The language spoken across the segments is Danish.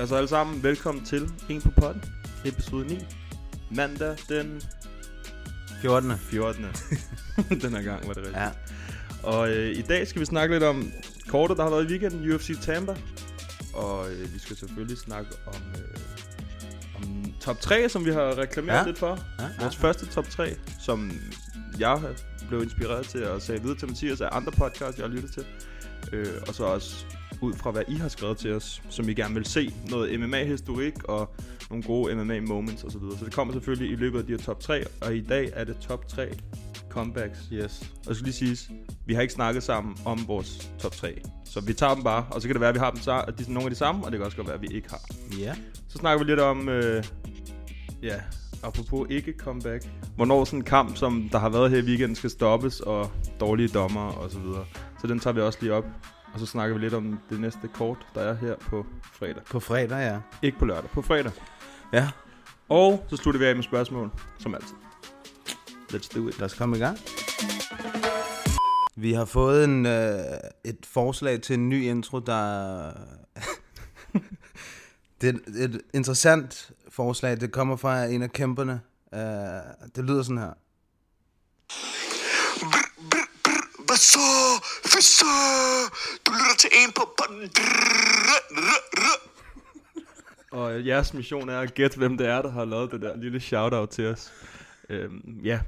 Altså alle sammen, velkommen til En på potten, episode 9. Mandag den 14. 14. den her gang var det rigtigt. Ja. Og øh, i dag skal vi snakke lidt om kortet, der har været i weekenden, UFC Tampa. Og øh, vi skal selvfølgelig snakke om, øh, om top 3, som vi har reklameret Ja. lidt for. Ja, Vores første top 3, som jeg blev inspireret til at sige videre til Mathias af andre podcasts, jeg har lyttet til. Øh, og så også ud fra, hvad I har skrevet til os, som I gerne vil se. Noget MMA-historik og nogle gode MMA-moments osv. Så det kommer selvfølgelig i løbet af de her top 3, og i dag er det top 3 comebacks. Yes. Og skal lige siges, vi har ikke snakket sammen om vores top 3. Så vi tager dem bare, og så kan det være, at vi har dem sa- at de er nogle af de samme, og det kan også godt være, at vi ikke har. Ja. Så snakker vi lidt om, øh, ja, apropos ikke comeback. Hvornår sådan en kamp, som der har været her i weekenden, skal stoppes, og dårlige dommer og så videre. Så den tager vi også lige op. Og så snakker vi lidt om det næste kort, der er her på fredag. På fredag, ja. Ikke på lørdag, på fredag. Ja. Og så slutter vi af med spørgsmål, som altid. Let's do it. Lad os komme i gang. Vi har fået en, øh, et forslag til en ny intro, der... det er et, et interessant forslag. Det kommer fra en af kæmperne. Uh, det lyder sådan her. Hvad så? Hvad så? Du lytter til en på. Og jeres mission er at gætte, hvem det er, der har lavet det der lille shout-out til os. Øhm, ja.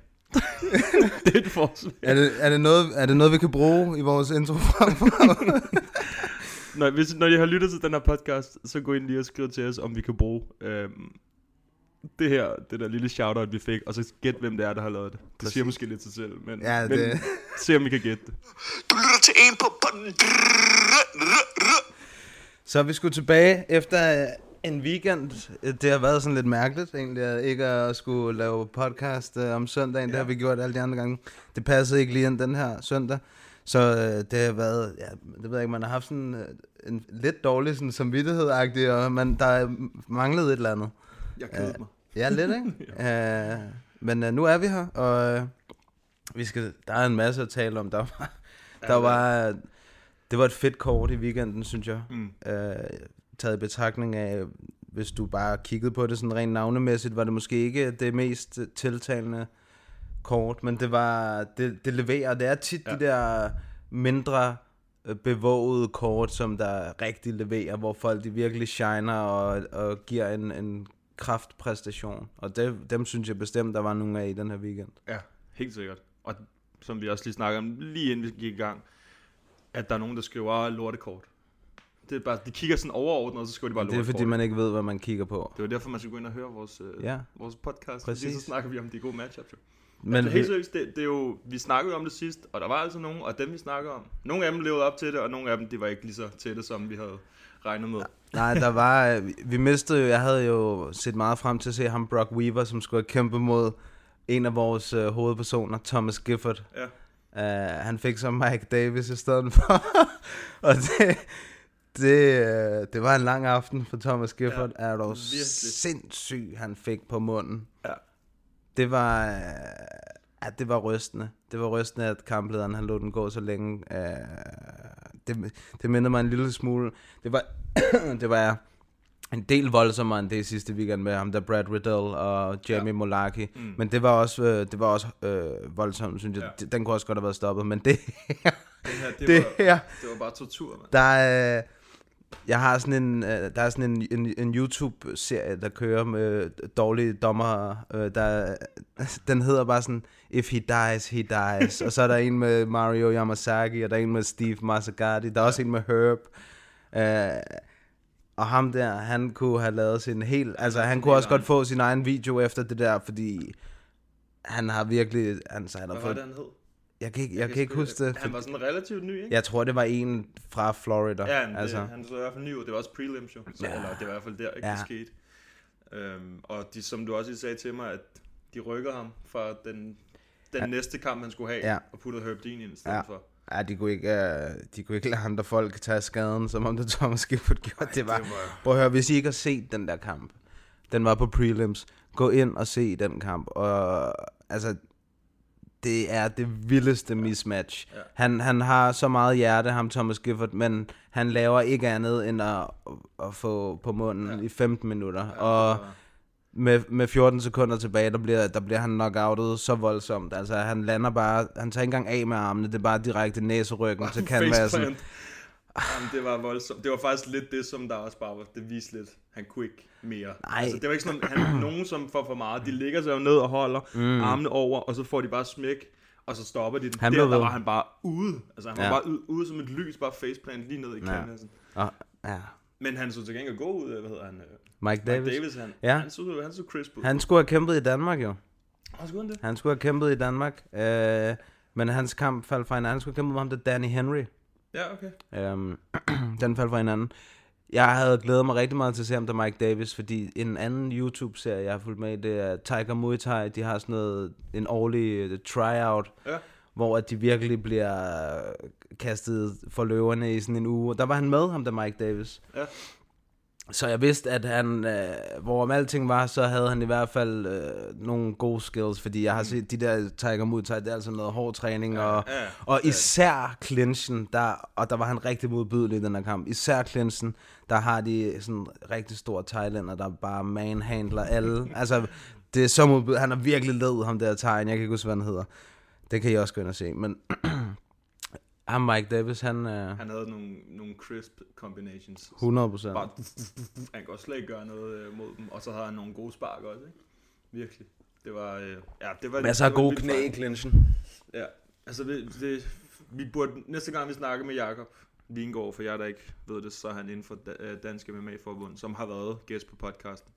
det er et forslag. Er det, er, det noget, er det noget, vi kan bruge i vores intro fremover? Når, hvis, når I har lyttet til den her podcast, så gå ind lige og skriv til os, om vi kan bruge øhm, det her, det der lille shoutout, vi fik, og så gæt, hvem det er, der har lavet det. Det Præcis. siger måske lidt sig selv, men, Ja, men det- se om I kan gætte det. Du lytter til en på. Så vi skulle tilbage efter en weekend. Det har været sådan lidt mærkeligt egentlig, at ikke at skulle lave podcast øh, om søndagen. Ja. Det har vi gjort alle de andre gange. Det passede ikke lige ind den her søndag. Så øh, det har været, ja, det ved jeg ikke, man har haft sådan øh, en lidt dårlig sådan, samvittighed og man, der er manglet et eller andet. Jeg kedede mig. Ja, lidt, ikke? ja. uh, men uh, nu er vi her, og uh, vi skal, der er en masse at tale om. Der var, der var, det var et fedt kort i weekenden, synes jeg. Mm. Uh, taget i betragtning af, hvis du bare kiggede på det sådan rent navnemæssigt, var det måske ikke det mest tiltalende kort, men det var, det, det leverer, det er tit ja. de der mindre øh, bevågede kort, som der rigtig leverer, hvor folk de virkelig shiner og, og giver en, en kraftpræstation. Og det, dem synes jeg bestemt, der var nogle af i den her weekend. Ja, helt sikkert. Og som vi også lige snakkede om, lige inden vi gik i gang, at der er nogen, der skriver "Ah, lortekort. Det er bare, de kigger sådan overordnet, og så skriver de bare Det er lortekort. fordi, man ikke ved, hvad man kigger på. Det var derfor, man skulle gå ind og høre vores, øh, Ja. vores podcast. Præcis. Fordi så snakker vi om de gode matchups. Men altså, helt seriøst, det, det, er jo, vi snakkede om det sidst, og der var altså nogen, og dem vi snakker om, nogle af dem levede op til det, og nogle af dem, de var ikke lige så tætte, som vi havde regnet med. nej, der var, øh, vi- mistede jo, jeg havde jo set meget frem til at se ham, Brock Weaver, som skulle kæmpe mod en af vores øh, hovedpersoner, Thomas Gifford. Ja. Uh, han fik så Mike Davis i stedet for. og det, det, øh, det var en lang aften for Thomas Gifford. Ja, er dog sindssyg, han fik på munden. Ja. Det var, øh, ja, det var rystende. Det var rystende, at kamplederen han lå den gå så længe. Øh, det, det minder mig en lille smule. Det var, det var en del voldsommere end det sidste weekend med ham, der Brad Riddell og Jamie ja. Molaki. Mm. Men det var også, øh, det var også øh, voldsomt, synes jeg. Ja. Den kunne også godt have været stoppet, men det her, Det, her, det, det var, her det var bare tortur, mand. der er, øh, jeg har sådan en, øh, der er sådan en, en, en YouTube-serie, der kører med dårlige dommer. Øh, der, den hedder bare sådan, If he dies, he dies. og så er der en med Mario Yamasaki, og der er en med Steve Mazzagatti. Der er også en med Herb. Øh, og ham der, han kunne have lavet sin helt... Altså, han kunne også godt få sin egen video efter det der, fordi han har virkelig... Altså, han har Hvad var fået det, han hed? Jeg kan ikke, jeg kan ikke huske det. Han var sådan relativt ny, ikke? Jeg tror, det var en fra Florida. Ja, men altså. det, han så i hvert fald ny ud. Det var også prelims jo. Så, Ja. Eller det var i hvert fald der, ikke Ja. det skete. Øhm, og de, som du også sagde til mig, at de rykkede ham fra den, den ja. næste kamp, han skulle have, Ja. og puttede Herb Dean ind i stedet Ja. for. Ja, de kunne ikke, uh, de kunne ikke lade andre folk tage skaden, som om det Thomas Gifford gjorde. det var, det var- Prøv at høre, hvis I ikke har set den der kamp, den var på prelims, gå ind og se den kamp. Og altså, det er det vildeste mismatch. Ja. Han, han har så meget hjerte, ham Thomas Gifford, men han laver ikke andet end at, at få på munden ja. i 15 minutter. Ja, og med, med 14 sekunder tilbage, der bliver, der bliver han knockoutet så voldsomt. Altså, han lander bare, han tager ikke engang af med armene, det er bare direkte næseryggen til canvasen. Jamen, det var voldsomt. Det var faktisk lidt det, som der også bare var, det viste lidt. Han kunne ikke mere. Nej. Altså, det var ikke sådan, han, nogen som får for meget. De ligger sig jo ned og holder mm. armene over, og så får de bare smæk, og så stopper de den. Han der, der var han bare ude. Altså, han var Ja. bare ude, ude som et lys, bare faceplant lige ned i Ja. canvasen. Og, ja. Men han så til gengæld god ud, hvad hedder han? øh, Mike Davis. Mike Davis, han, Ja. han, så, han så crisp ud. Han skulle have kæmpet i Danmark jo. han skulle han det? Han skulle have kæmpet i Danmark. Øh, men hans kamp faldt fra hinanden. Han skulle have kæmpet med ham, der Danny Henry. Ja, okay. Øhm, den faldt fra hinanden. Jeg havde glædet mig rigtig meget til at se ham, der Mike Davis, fordi en anden YouTube-serie, jeg har fulgt med, det er Tiger Muay Thai. De har sådan noget, en årlig uh, tryout, Ja. hvor at de virkelig bliver kastet for løverne i sådan en uge. Der var han med, ham der Mike Davis. Ja. Så jeg vidste, at han, øh, hvorom alting var, så havde han i hvert fald øh, nogle gode skills, fordi jeg har set de der Tiger Thai, det er altså noget hård træning, og, ja, og især clinchen, der, og der var han rigtig modbydelig i den her kamp, især clinchen, der har de sådan rigtig store thailander, der bare manhandler alle, altså det er så modbydeligt, han er virkelig led, ham der Thailand, jeg kan ikke huske, hvad han hedder, det kan I også gå ind og se, men ham Mike Davis, han øh, Han havde nogle, nogle crisp combinations. 100 procent. Bare, han kan også slet ikke gøre noget øh, mod dem. Og så havde han nogle gode spark også, ikke? Virkelig. Det var, øh, ja, det var... Masser af gode knæ i clinchen. Ja, altså det, det, vi burde, næste gang vi snakker med Jakob Vingård, for jeg der ikke ved det, så er han inden for da, øh, Danske MMA-forbund, som har været gæst på podcasten.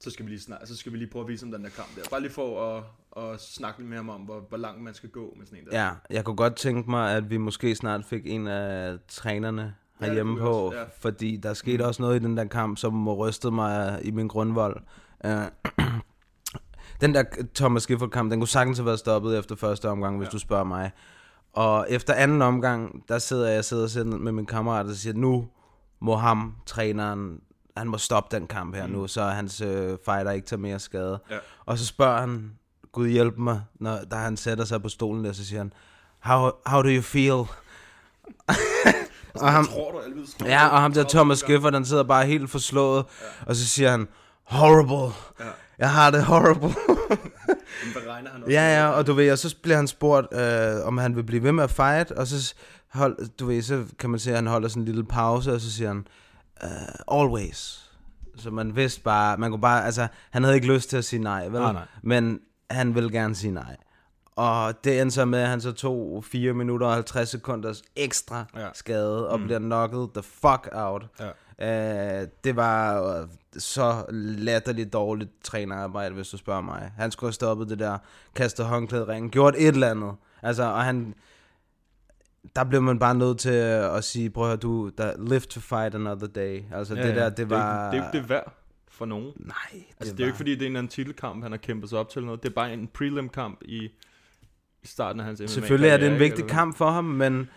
Så skal vi lige, snak, så skal vi lige prøve at vise om den der kamp der. Bare lige for at, at snakke lidt mere om, hvor, hvor langt man skal gå med sådan en der. Ja, jeg kunne godt tænke mig, at vi måske snart fik en af trænerne herhjemme vi på, også, ja. fordi der skete også noget i den der kamp, som rystede mig i min grundvold. Uh, den der Thomas Gifford kamp, den kunne sagtens have været stoppet efter første omgang, hvis Ja. du spørger mig. Og efter anden omgang, der sidder jeg sidder og sidder med min kammerat og siger, nu må ham, træneren, han må stoppe den kamp her mm. nu, så hans øh, fighter ikke tager mere skade. Ja. Og så spørger han, Gud hjælp mig, når der han sætter sig på stolen der, så siger han, how, how do you feel? og ham, Tror du, Alvids? ja, og ham der Thomas Gifford, han sidder bare helt forslået, ja. og så siger han, horrible, Ja. jeg har det horrible. Men hvad regner han også ja, ja, og du ved, og så bliver han spurgt, øh, om han vil blive ved med at fight, og så, hold, du ved, så kan man se, at han holder sådan en lille pause, og så siger han, uh, always. Så man vidste bare, man kunne bare, altså, han havde ikke lyst til at sige nej, vel? Nej, nej. Men han ville gerne sige nej. Og det endte så med, at han så tog 4 minutter og 50 sekunders ekstra Ja. skade, og mm. bliver knocket the fuck out. Ja. Uh, det var øh, så latterligt dårligt trænerarbejde, hvis du spørger mig. Han skulle have stoppet det der, kastet håndklædet i ringen, gjort et eller andet. Altså, og han... Der blev man bare nødt til at sige, prøv at høre, du, der, live to fight another day. Altså, ja, det der, det var... Det er ikke det værd for nogen. Nej, det, Altså, det er jo ikke fordi, det er en eller anden titelkamp, han har kæmpet sig op til noget. Det er bare en prelim-kamp i, i starten af hans MMA Selvfølgelig er det en vigtig kamp for ham, men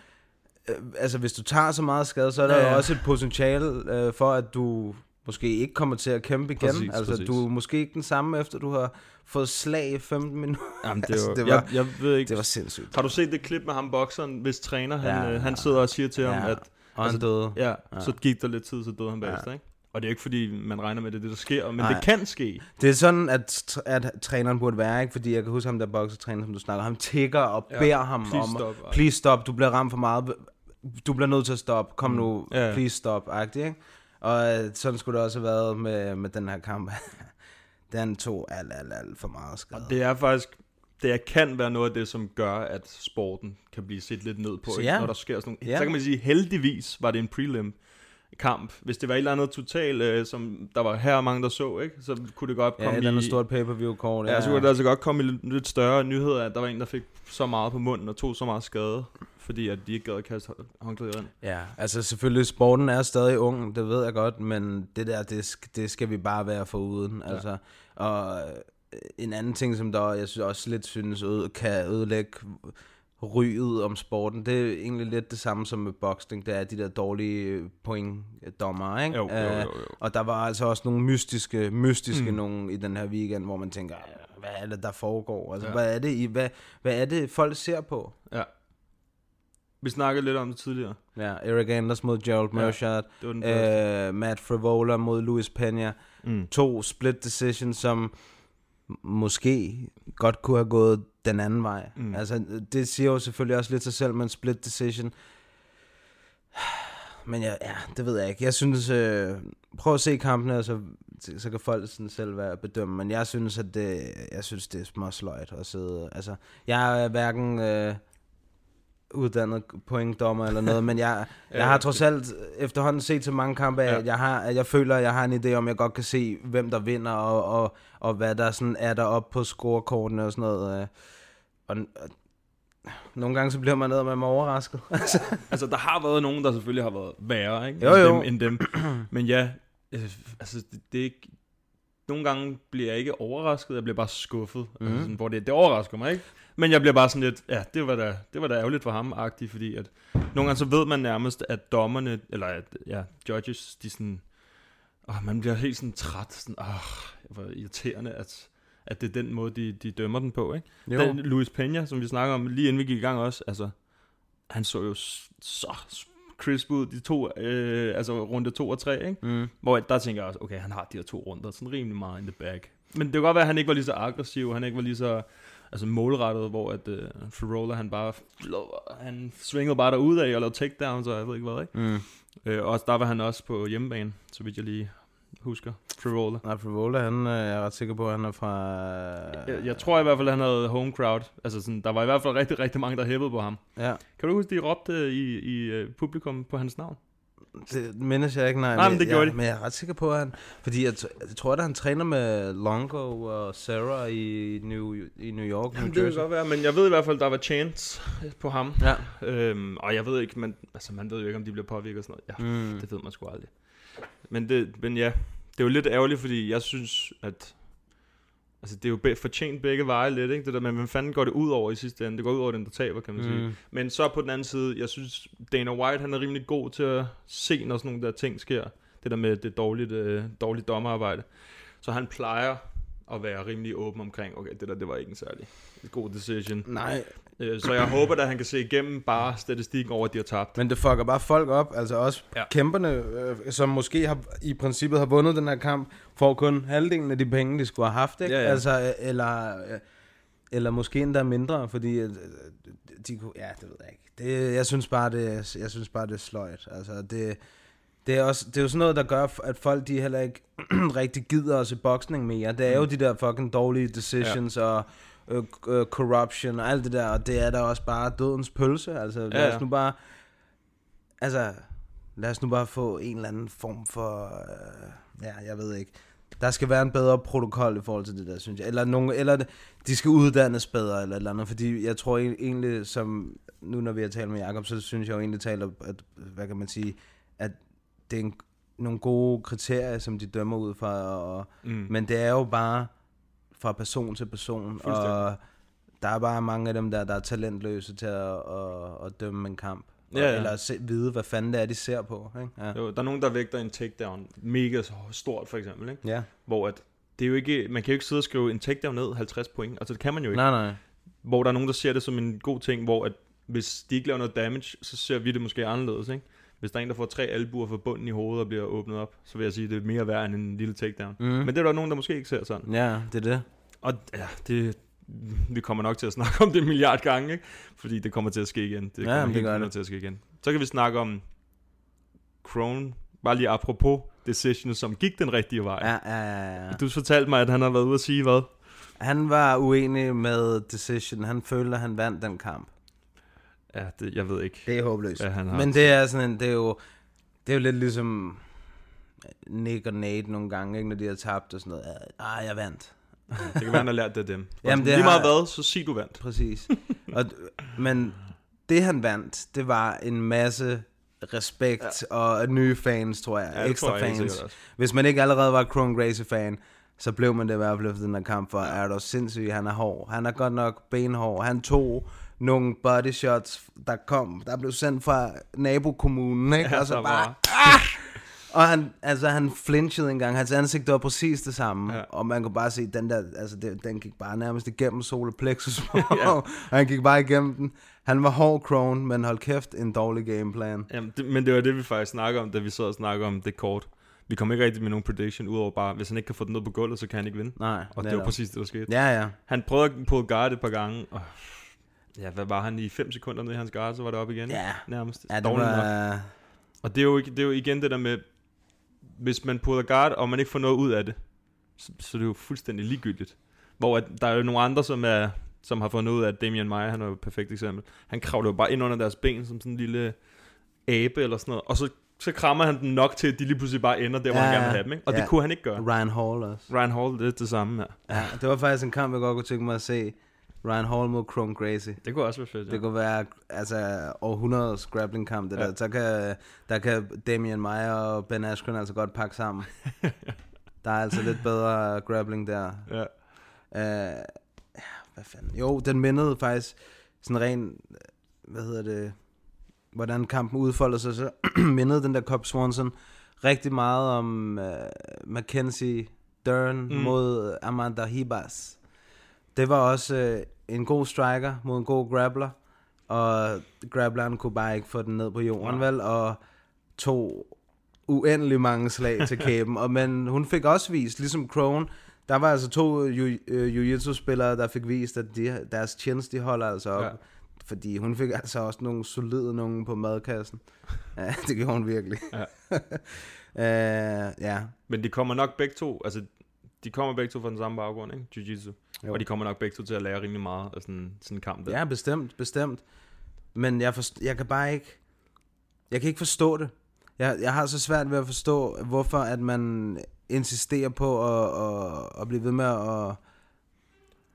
øh, altså, hvis du tager så meget skade, så er der ja, ja. jo også et potentiale øh, for, at du måske ikke kommer til at kæmpe igen. Præcis, altså, præcis. du er måske ikke den samme, efter du har fået slag i 15 minutter. Jamen, det, Altså, var, det det var- jeg, jeg ved ikke, Det var sindssygt. Har du set det klip med ham bokseren, hvis træner, han, Ja. ja, øh, han sidder og siger til ham, Ja, at Og han døde. ja, ja, så gik der lidt tid, så døde han bagefter, ikke? Og det er ikke fordi, man regner med, det det, der sker, men Nej. det kan ske. Det er sådan, at, at træneren burde være, ikke? Fordi jeg kan huske ham, der boksertræner, som du snakker Han tigger og Ja, beder ham please om, stop, please stop, du bliver ramt for meget. Du bliver nødt til at stoppe. Kom nu, Ja, ja. please stop, agtigt, ikke? Og øh, sådan skulle det også have været med, med den her kamp. den tog alt, alt, alt for meget skade. Det er faktisk, det kan være noget af det, som gør, at sporten kan blive set lidt ned på, Så ikke? ja. når der sker sådan nogle... Ja. Så kan man sige, heldigvis var det en prelim. Kamp. Hvis det var et eller andet total, øh, som der var her mange, der så, ikke? så kunne det godt Ja, komme et eller andet i... stort pay-per-view-kort. Ja, så kunne det altså godt komme i lidt, større nyheder, at der var en, der fik så meget på munden og tog så meget skade, fordi at de ikke gad at kaste hå- håndklædet ind. Ja, altså selvfølgelig, sporten er stadig ung, det ved jeg godt, men det der, det, det skal vi bare være foruden. Ja. Altså, og øh, en anden ting, som der jeg synes også lidt synes øde, kan ødelægge ryget om sporten, det er egentlig lidt det samme som med boksning, det er de der dårlige pointdommer, ikke? Jo, jo, jo, Øh, jo. Og der var altså også nogle mystiske, mystiske Mm. nogen i den her weekend, hvor man tænker, hvad er det, der foregår? Altså, Ja. ja. hvad, er det, I, hvad, hvad er det, folk ser på? Ja. Vi snakkede lidt om det tidligere. Ja, Eric Anders mod Gerald Ja, den første. øh, Matt Frivola mod Luis Pena. Mm. To split decisions, som måske godt kunne have gået den anden vej. Mm. Altså, det siger jo selvfølgelig også lidt sig selv med en split decision. Men ja, ja, det ved jeg ikke. Jeg synes, øh, prøv at se kampene, og så, så kan folk sådan selv være bedømme. Men jeg synes, at det, jeg synes, det er småsløjt at sidde. Altså, jeg er hverken øh, uddannet pointdommer eller noget, men jeg, jeg har trods alt efterhånden set så mange kampe, af, Ja. at jeg, har, at jeg føler, at jeg har en idé om, at jeg godt kan se, hvem der vinder, og, og, og hvad der sådan er der op på scorekortene og sådan noget. øh. Og, og nogle gange så bliver man ned med mig overrasket. Altså, der har været nogen, der selvfølgelig har været værre, ikke? Jo, end, jo. Dem, end dem. Men ja, øh, altså, det, det er ikke... Nogle gange bliver jeg ikke overrasket, jeg bliver bare skuffet. Mm. Altså, Mhm. sådan, hvor det, det overrasker mig, ikke? Men jeg bliver bare sådan lidt, ja, det var da, det var da ærgerligt for ham, agtigt, fordi at nogle gange så ved man nærmest, at dommerne, eller at, ja, judges, de sådan, åh, man bliver helt sådan træt, sådan, åh, hvor irriterende, at, at det er den måde, de, de dømmer den på, ikke? Jo. Den Luis Peña, som vi snakker om, lige inden vi gik i gang også, altså, han så jo så crisp ud, de to, øh, altså runde to og tre, ikke? Mm. Hvor der tænker jeg også, okay, han har de her to runder, sådan rimelig meget in the bag. Men det kan godt være, at han ikke var lige så aggressiv, han ikke var lige så altså målrettet, hvor at uh, Ferrola, han bare han swingede bare derud af og lavede takedowns, og jeg ved ikke hvad, ikke? Mm. Øh, og der var han også på hjemmebane, så vidt jeg lige husker, Ferrola. Nej, Frivola, han øh, jeg er ret sikker på, at han er fra... Jeg, jeg tror i hvert fald, at han havde home crowd. Altså sådan, der var i hvert fald rigtig, rigtig mange, der hæppede på ham. Ja, Kan du huske, de råbte i, i uh, publikum på hans navn? det mindes jeg ikke, nej. Nej, men det jeg, gjorde de. Men jeg er ret sikker på, at han... Fordi jeg, jeg tror, at han træner med Longo og Sarah i New, i New York, New Jamen, det kan Jersey. godt være, men jeg ved i hvert fald, der var chance på ham. Ja. Øhm, og jeg ved ikke, man, altså man ved jo ikke, om de bliver påvirket og sådan noget. Ja, Mm. det ved man sgu aldrig. Men, det, men ja, det er jo lidt ærgerligt, fordi jeg synes, at altså, det er jo be- fortjent begge veje lidt, ikke? Det der med, hvem fanden går det ud over i sidste ende? Det går ud over den, der taber, kan man mm. sige. Men så på den anden side, jeg synes, Dana White, han er rimelig god til at se, når sådan nogle der ting sker. Det der med det dårligt, øh, dårligt dommerarbejde. Så han plejer at være rimelig åben omkring, okay, det der, det var ikke en særlig god decision. Nej, Så jeg håber, at han kan se igennem bare statistikken over, at de har tabt. men det fucker bare folk op. Altså også Ja. kæmperne, øh, som måske har, i princippet har vundet den her kamp, får kun halvdelen af de penge, de skulle have haft, ikke? Ja, ja. Altså, øh, eller, øh, eller måske endda mindre, fordi øh, de kunne, ja, det ved jeg ikke. Det, jeg synes bare, det, jeg synes bare, det er sløjt. Altså, det, det er, også, det er jo sådan noget, der gør, at folk de heller ikke rigtig gider at se boksning mere. Det er jo de der fucking dårlige decisions ja. og øh, øh, corruption og alt det der, og det er der også bare dødens pølse. Altså, lad Ja, ja. os nu bare... Altså, lad os nu bare få en eller anden form for... Øh, ja, jeg ved ikke. Der skal være en bedre protokol i forhold til det der, synes jeg. Eller, nogen, eller de skal uddannes bedre, eller et eller andet. Fordi jeg tror egentlig, som nu når vi har talt med Jacob, så synes jeg jo egentlig taler, at, hvad kan man sige, at det er en, nogle gode kriterier, som de dømmer ud fra. Og, Mm. men det er jo bare fra person til person, og der er bare mange af dem der, der er talentløse til at, at, at dømme en kamp. Ja, ja. Eller se, vide, hvad fanden det er, de ser på. Ikke? Ja. Jo, der er nogen, der vægter en takedown mega stort, for eksempel. Ikke? ja. Hvor at, det er jo ikke, man kan jo ikke sidde og skrive en takedown ned 50 point. Altså, det kan man jo ikke. Nej, nej. Hvor der er nogen, der ser det som en god ting, hvor at, hvis de ikke laver noget damage, så ser vi det måske anderledes. Ikke? Hvis der er en, der får tre albuer fra bunden i hovedet og bliver åbnet op, så vil jeg sige, at det er mere værd end en lille takedown. Mm. Men det er der nogen, der måske ikke ser sådan. Ja, det er det. Og ja, det, vi kommer nok til at snakke om det en milliard gange, ikke? Fordi det kommer til at ske igen. Det Ja, kommer det helt gør det. til at ske igen. Så kan vi snakke om Crone, bare lige apropos decisionen, som gik den rigtige vej. Ja, ja, ja, ja. Du fortalte mig, at han har været ude at sige hvad? Han var uenig med decision. Han følte, at han vandt den kamp. Ja, det, jeg ved ikke. Det er håbløst. hvad han har. Men det er sådan en, det er jo, Det er jo lidt ligesom Nick og Nate nogle gange, ikke, når de har tabt og sådan noget. Ah, jeg vandt. Det kan være, han har lært det af dem. Jamen, Jamen, det Lige meget har- hvad, så sig du vandt. Præcis. og, men det han vandt, det var en masse respekt ja. og nye fans, tror jeg. Ja, Ekstra tror jeg fans. også. Hvis man ikke allerede var Chrome Gracie-fan, så blev man det i hvert fald efter den her kamp, for er du sindssyg, han er hård. Han er godt nok benhård. Han tog nogle body shots, der kom, der blev sendt fra nabokommunen, ikke? Ja, og så bare, var- og han, altså, han flinchede engang. Hans ansigt var præcis det samme. Ja. Og man kunne bare se, den der, altså, det, den gik bare nærmest igennem solar plexus. ja. og han gik bare igennem den. Han var hård crone, men hold kæft, en dårlig gameplan. Jamen, det, men det var det, vi faktisk snakker om, da vi sad og snakkede om det kort. Vi kom ikke rigtig med nogen prediction, udover bare, hvis han ikke kan få den ned på gulvet, så kan han ikke vinde. Nej, Og det var præcis det, der skete. Ja, ja. Han prøvede at pull guard et par gange, og ja, hvad var han i 5 sekunder nede i hans guard, så var det op igen. Ja. Nærmest. Ja, det Dårligt nok. var... Og det er, jo, det er jo igen det der med, hvis man puller guard, og man ikke får noget ud af det, så, så det er jo fuldstændig ligegyldigt. Hvor at, der er jo nogle andre, som, er, som har noget ud af det. Damien Meyer, han er jo et perfekt eksempel. Han kravler jo bare ind under deres ben, som sådan en lille abe eller sådan noget, og så, så krammer han den nok til, at de lige pludselig bare ender der, hvor Ja, han gerne vil have dem. Ikke? Og ja. det kunne han ikke gøre. Ryan Hall også. Ryan Hall, det er det samme her. Ja, det var faktisk en kamp, jeg godt kunne tænke mig at se. Ryan Hall mod Chrome Gracie. Det kunne også være fedt, ja. Det kunne være altså århundredets grappling kamp det Ja. der. Så kan, der kan Damian Meyer og Ben Askren altså godt pakke sammen. der er altså lidt bedre grappling der. Ja. Uh, ja, hvad fanden? Jo, den mindede faktisk sådan ren, hvad hedder det, hvordan kampen udfolder sig, så mindede den der Cobb Swanson rigtig meget om uh, Mackenzie Dern mm. mod Amanda Hibas. Det var også uh, en god striker mod en god grappler, og grappleren kunne bare ikke få den ned på jorden, Nej. vel, og to uendelig mange slag til kæben. og, men hun fik også vist, ligesom Crone, der var altså to øh, jiu-jitsu-spillere, der fik vist, at de, deres chins, de holder altså op. Ja. Ja. Fordi hun fik altså også nogle solide nogen på madkassen. Ja, det gjorde hun virkelig. Ja. uh, ja. Men de kommer nok begge to, altså de kommer begge to fra den samme baggrund, ikke? Jiu-jitsu. Jo. Og de kommer nok begge to til at lære rimelig meget af sådan, sådan en kamp der. Ja, bestemt, bestemt. Men jeg, forst- jeg kan bare ikke... Jeg kan ikke forstå det. Jeg, jeg har så svært ved at forstå, hvorfor at man insisterer på at, at, at blive ved med at,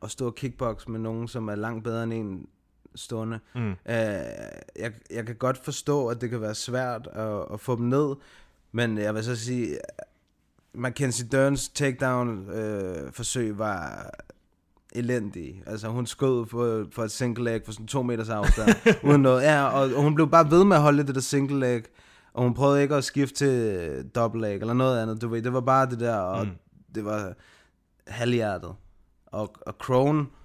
at stå og kickbox med nogen, som er langt bedre end en stående. Mm. Uh, jeg, jeg kan godt forstå, at det kan være svært at, at få dem ned, men jeg vil så sige, Mackenzie Derns takedown-forsøg var elendig. Altså, hun skød for, for et single leg for sådan to meters afstand, uden noget. Ja, og, og hun blev bare ved med at holde det der single leg, og hun prøvede ikke at skifte til double leg eller noget andet. Du ved, det var bare det der, og Mm. det var halvhjertet. Og, og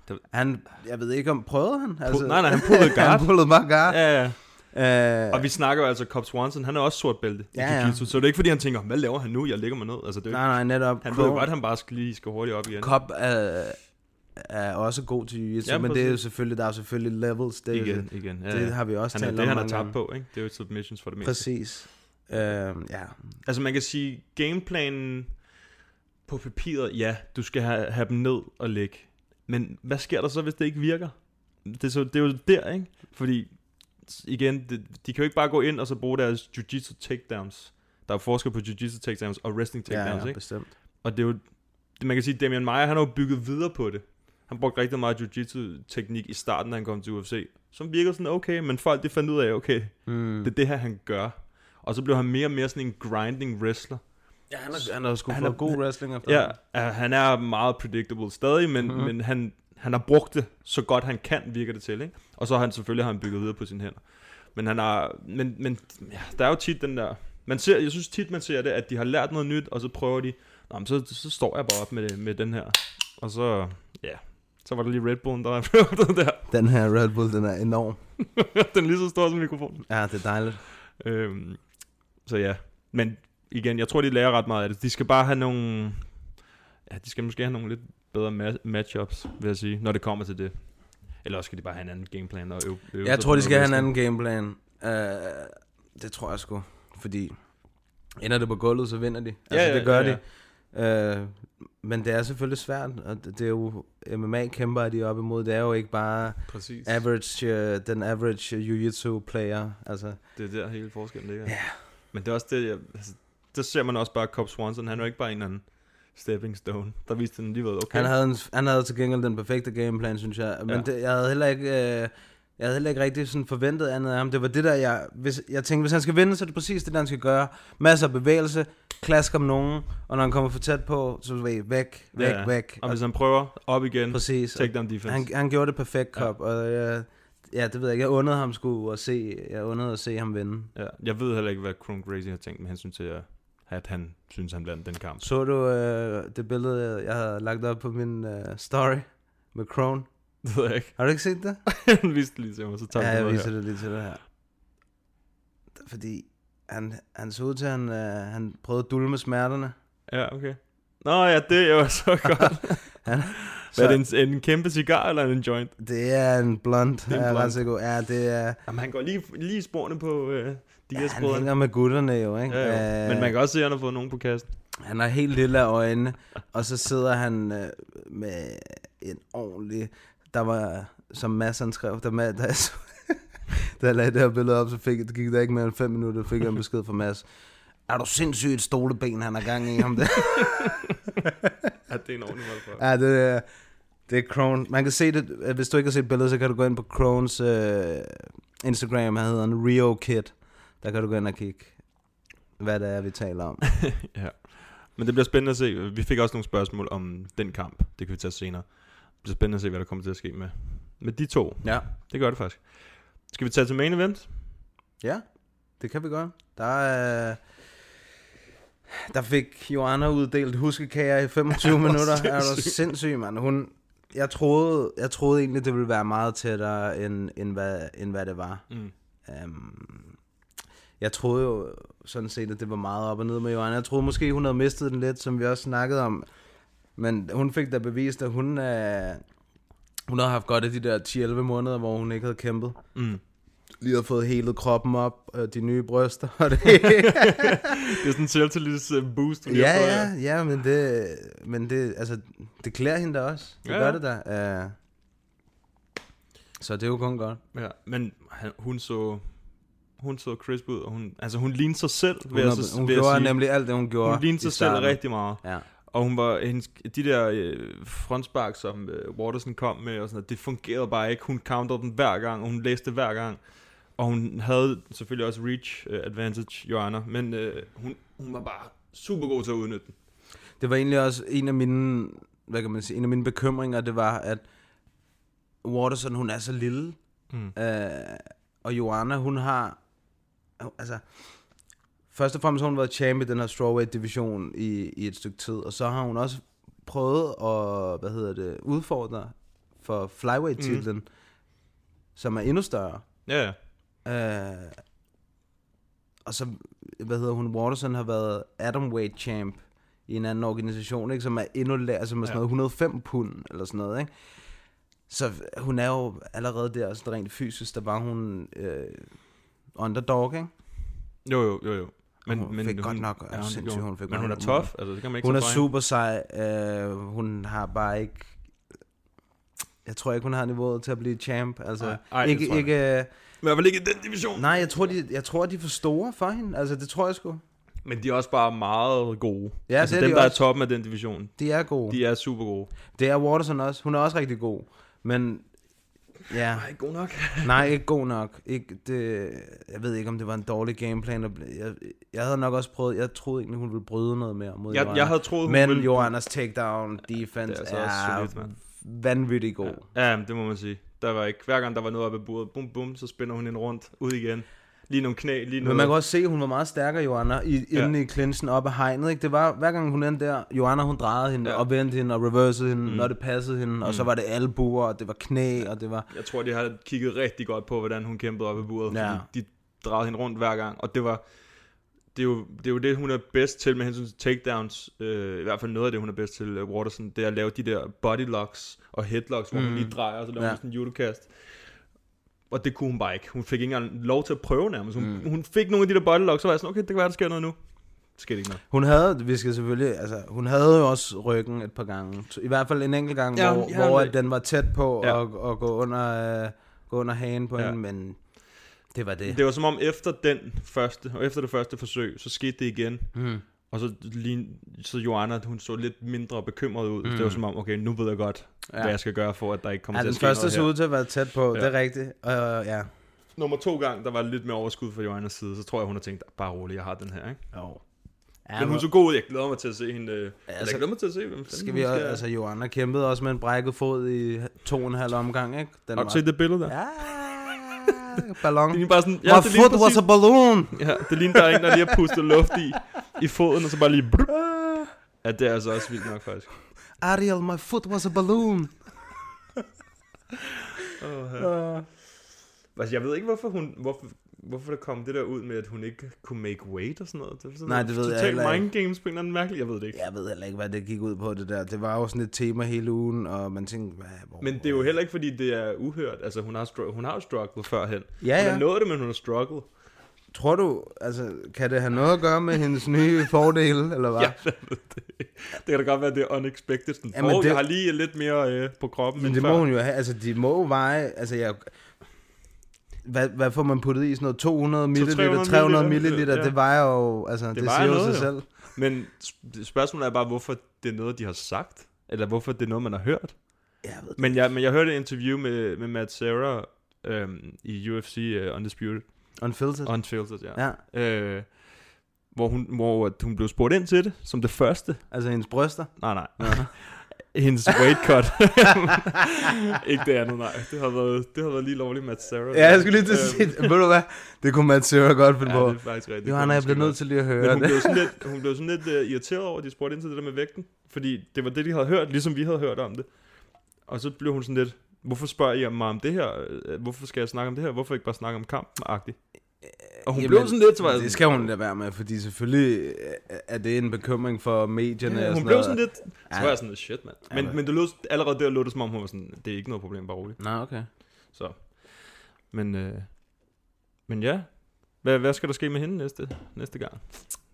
Det- han, jeg ved ikke om, prøvede han? Altså, nej, nej, han pullede guard. han pullede bare guard. Ja, ja. Øh, Og vi snakker jo altså, Cobb Swanson, han er også sort bælte i Ja, ja. jiu-jitsu, så det er ikke fordi, han tænker, hvad laver han nu? Jeg lægger mig ned. Altså, det er nej, nej, netop. Han ved jo godt, han bare skal lige skal hurtigt op igen. Cobb er, er også god til jiu-jitsu, Ja, men det er jo selvfølgelig, der er selvfølgelig levels. Det, jo- igen, igen. Ja, det ja. har vi også han talt det, om han har tabt på, ikke? Det er jo submissions for det meste. Præcis. Øh, ja. Altså man kan sige, gameplanen på papiret, ja, du skal have, have dem ned og lægge. Men hvad sker der så, hvis det ikke virker? Det er, så, det er jo der, ikke? Fordi, igen, det, de kan jo ikke bare gå ind og så bruge deres jiu-jitsu takedowns. Der er forskel på jiu-jitsu takedowns og wrestling Ja, takedowns, ja, ikke? bestemt. Og det er jo, man kan sige, Damian Maia, han har jo bygget videre på det. Han brugte rigtig meget jiu-jitsu-teknik i starten, da han kom til UFC, som virkede sådan okay, men folk de fandt ud af, okay, Mm. det er det her, han gør. Og så blev han mere og mere sådan en grinding wrestler. Ja, han har, han har sgu Han fået er- god wrestling efter. Ja, han er meget predictable stadig, men, Mhm. mm-hmm. men han, han har brugt det så godt han kan, virker det til, ikke? Og så har han selvfølgelig har han bygget videre på sine hænder. Men han har, men, men ja, der er jo tit den der, man ser, jeg synes tit man ser det, at de har lært noget nyt, og så prøver de, Nå, men så, så står jeg bare op med, med den her. Og så, ja, så var der lige Red Bullen, der var der. Den her Red Bull, den er enorm. den er lige så stor som mikrofonen. Ja, det er dejligt. Øhm, så ja, men igen, jeg tror, de lærer ret meget af det. De skal bare have nogle... Ja, de skal måske have nogle lidt bedre ma- matchups, vil jeg sige, når det kommer til det. Eller også skal de bare have en anden gameplan og øve, øve Jeg tror, de skal have en anden gameplan. Uh, det tror jeg sgu. Fordi ender det på gulvet, så vinder de. Altså, ja, det gør ja, de. Uh, men det er selvfølgelig svært, og det er jo MMA-kæmper, de er op imod. Det er jo ikke bare Præcis. average, uh, den average jiu-jitsu player. Altså, Det er der hele forskellen ligger. Ja. Men det er også det, jeg, altså, der ser man også bare Cobb Swanson, han er jo ikke bare en eller anden stepping stone. Der viste han lige ved, okay. Han havde, en, han havde til gengæld den perfekte gameplan, synes jeg. Men Ja. det, jeg havde heller ikke... Øh, jeg havde heller ikke rigtig sådan forventet andet af ham. Det var det der, jeg... Hvis, jeg tænkte, hvis han skal vinde, så er det præcis det, der han skal gøre. Masser af bevægelse, klasker om nogen, og når han kommer for tæt på, så er væk, væk, Ja, ja. væk. Og hvis han prøver op igen, præcis. take down defense. Han, han gjorde det perfekt, Cobb, ja. og jeg, ja, det ved jeg ikke. Jeg undrede ham sgu at se, jeg undrede at se ham vinde. Ja, jeg ved heller ikke, hvad Chrome Gracie har tænkt med hensyn til, at, at han synes, han vandt den kamp. Så du øh, det billede, jeg havde lagt op på min øh, story med Crone? Det ved jeg ikke. Har du ikke set det? han viste det lige til mig, så tager Ja, jeg viser her. det lige til dig her. Fordi han, han så ud til, at han, øh, han prøvede at dulme med smerterne. Ja, okay. Nå ja, det er jo så godt. Han, Hvad er det, en, en kæmpe cigar eller en joint? det er en blond. Det er en er blond. ret sikker. på. Ja, det er... Jamen, han går lige, lige sporene på øh, Ja, Dias han hænger med gutterne jo, ikke? Ja, jo. Øh, Men man kan også se, at han har fået nogen på kassen. Han har helt lille af øjnene, og så sidder han øh, med en ordentlig... Der var, som Mads han skrev, der, med, der, så, da jeg lagde det her billede op, så fik, det gik der ikke mere end fem minutter, fik jeg en besked fra Mads. Er du sindssygt et stoleben, han har gang i ham der? Ja, det er en ordentlig mål for. ja, det er, det er Crone. Man kan se det, hvis du ikke har set billedet, så kan du gå ind på Crones øh, Instagram, han hedder han Rio Kid. Der kan du gå ind og kigge, hvad det er, vi taler om. ja. Men det bliver spændende at se. Vi fik også nogle spørgsmål om den kamp. Det kan vi tage senere. Det bliver spændende at se, hvad der kommer til at ske med, med de to. Ja. Det gør det faktisk. Skal vi tage til main event? Ja, det kan vi godt. Der er... Der fik Joanna uddelt huskekager i 25 minutter. Er du sindssyg, mand. Hun, jeg, troede, jeg troede egentlig, det ville være meget tættere, end, end, hvad, end hvad det var. Mm. Um, jeg troede jo sådan set, at det var meget op og ned med Joanna. Jeg troede måske, hun havde mistet den lidt, som vi også snakkede om. Men hun fik da bevist, at hun, er, hun har haft godt af de der 10-11 måneder, hvor hun ikke havde kæmpet. Mm. Lige har fået helet kroppen op, og de nye bryster. Og det, Det er sådan en selvtillits øh, boost. hun ja, fået, ja, ja, men det, men det, altså, det klæder hende da også. Det Ja, gør ja. det da. Uh, så det er jo kun godt. Ja, men hun så hun så crisp ud, og hun, altså hun lignede sig selv, Hun, vil jeg, har, så, hun jeg gjorde sige. nemlig alt det, hun gjorde Hun lignede sig selv rigtig meget. Ja. Og hun var, hendes, de der øh, frontspark, som øh, Waterson kom med, og sådan noget, det fungerede bare ikke. Hun counterede den hver gang, og hun læste det hver gang. Og hun havde selvfølgelig også reach øh, advantage, Joanna, men øh, hun, hun var bare super god til at udnytte den. Det var egentlig også en af mine, hvad kan man sige, en af mine bekymringer, det var, at Waterson, hun er så lille, Mm. øh, og Joanna, hun har, altså, først og fremmest har hun været champ i den her strawweight division i, i et stykke tid, og så har hun også prøvet at, hvad hedder det, udfordre for flyweight titlen, mm. som er endnu større. Ja, Øh, og så, hvad hedder hun, Waterson har været atomweight champ i en anden organisation, ikke, som er endnu læ- altså med sådan noget 105 pund, eller sådan noget, ikke? Så hun er jo allerede der, sådan rent fysisk, der var hun øh, underdog, ikke? jo jo, jo, jo. Men, Hun men fik godt nok- ja, er du sindssyg, jo. hun fik men hun er tough, altså det kan man ikke Hun er super sej, øh, hun har bare ikke, jeg tror ikke, hun har niveauet til at blive champ, altså ej, det ikke, jeg ikke, øh, Men i hvert fald ikke i den division. nej, jeg tror, de, jeg tror, de er for store for hende, altså det tror jeg sgu. Men de er også bare meget gode. Ja, altså det er dem, de der også. er toppen af den division, De er gode. de er super gode. Det er Waterson også. Hun er også rigtig god. Men ja, ikke god nok. nej, ikke god nok. Ikke, det, jeg ved ikke, om det var en dårlig gameplan. Jeg, jeg havde nok også prøvet, jeg troede egentlig, hun ville bryde noget mere mod Jeg- Joanna. jeg havde troet, hun Men ville- Joannas takedown defense Det er altså er, mand. vanvittigt god. Ja. Ja, det må man sige. Der var ikke, hver gang der var noget oppe i bordet, bum bum, så spænder hun ind rundt, ud igen. Lige nogle knæ, lige Men noget. man kan også se, at hun var meget stærkere, Joanna, i, Ja. inde i clinchen op af hegnet. Ikke? Det var, hver gang hun endte der, Joanna hun drejede hende, Ja. og vendte hende, og reversede hende, Mm. mm. når det passede hende. Mm. Og så var det albuer, og det var knæ, og det var... Jeg tror, de har kigget rigtig godt på, hvordan hun kæmpede op i bordet, Ja. fordi de drejede hende rundt hver gang, og det var... Det er, jo, det er jo det, hun er bedst til med hensyn til takedowns. Øh, I hvert fald noget af det, hun er bedst til, uh, Waterson. Det er at lave de der body locks og headlocks, hvor mm. hun Mm. lige drejer, og så laver Ja. hun sådan en judokast. Og det kunne hun bare ikke. Hun fik ikke engang lov til at prøve nærmest. Hun, mm. hun fik nogle af de der body locks, så var jeg sådan, okay, det kan være, der sker noget nu. Det skete ikke noget. Hun havde, vi skal selvfølgelig, altså, hun havde jo også ryggen et par gange. I hvert fald en enkelt gang, Ja, hvor, ja, hvor at den var tæt på Ja. ja. at, at gå, under, øh, gå under hagen på ja. hende, men Det var det. Det var som om efter den første, og efter det første forsøg, så skete det igen. Mm. Og så, lige, så Joanna, hun så lidt mindre bekymret ud. Mm. Det var som om, okay, nu ved jeg godt, ja. hvad jeg skal gøre for, at der ikke kommer Ja, til at den ske første noget så her. ud til at være tæt på, Ja. det er rigtigt. Uh, ja. Nummer to gang, der var lidt mere overskud fra Joannas side, så tror jeg, hun har tænkt, bare roligt, jeg har den her, ikke? Jo. Men hun så god ud, jeg glæder mig til at se hende. Ja, altså, jeg glæder mig til at se, hvem Skal vi også, altså Joanna kæmpede også med en brækket fod i to og en halv omgang, ikke? Den Har du set det billede der? Ja, ballon. Det ligner bare sådan, My foot was a balloon. Ja, det ligner, der er en, der lige har pustet luft i, i foden, og så bare lige... Brup. Ja, det er altså også vildt nok, faktisk. Ariel, my foot was a balloon. Oh, ja. Altså, jeg ved ikke, hvorfor hun... Hvorfor, hvorfor der kom det der ud med, at hun ikke kunne make weight og sådan noget. Det er sådan Nej, det ved jeg heller ikke. mind games på en eller anden mærkelig, jeg ved det ikke. Jeg ved heller ikke, hvad det gik ud på, det der. Det var jo sådan et tema hele ugen, og man tænkte, hvad, hvor, Men det er jo heller ikke, fordi det er uhørt. Altså, hun har, str- hun har jo strugglet førhen. Ja, Hun ja. har nået det, men hun har strugglet. Tror du, altså, kan det have noget at gøre med hendes nye fordele, eller hvad? Ja, det. det kan da godt være, det er unexpected. Sådan, Jamen, oh, det- jeg har lige lidt mere øh, på kroppen Men det må hun jo have. Altså, de må veje... Altså, jeg... Hvad, hvad får man puttet i? Sådan noget 200 ml, 300 300 milliliter, ml, ja. det vejer jo... Altså, det, det vejer siger noget, sig jo. selv. Men sp- spørgsmålet er bare, hvorfor det er noget, de har sagt. Eller hvorfor det er noget, man har hørt. Jeg ved Men jeg, men jeg hørte et interview med, med Matt Serra øhm, i UFC uh, Undisputed. Unfiltered. Unfiltered, ja. Ja, Øh, hvor, hun, hvor at hun blev spurgt ind til det, som det første. altså hendes bryster. Nej, nej. Hendes weight cut. ikke det andet, nej. Det har været, det har været lige lovligt Matt Serra. Ja, jeg skulle lige til at Øhm, sige, ved du hvad? Det kunne Matt Serra godt finde Ja, på. det er faktisk rigtigt. Johanna, jeg bliver nødt til lige at høre Men hun det. blev sådan lidt, hun blev sådan lidt uh, irriteret over, at de spurgte ind til det der med vægten. Fordi det var det, de havde hørt, ligesom vi havde hørt om det. Og så blev hun sådan lidt, hvorfor spørger I mig om det her? Øh, Hvorfor skal jeg snakke om det her? Hvorfor ikke bare snakke om kampen? -agtigt? Og hun Jamen, blev sådan lidt, så var Det skal hun da være med, fordi selvfølgelig øh, er det en bekymring for medierne. Ja, og hun sådan blev noget. sådan lidt, så Ja. var jeg sådan lidt, shit, mand. Men, men- men det lød, allerede der lå det som om, hun var sådan, det er ikke noget problem, bare roligt. Nå, okay. Så. Men, øh, men ja, hvad, hvad skal der ske med hende næste, næste gang?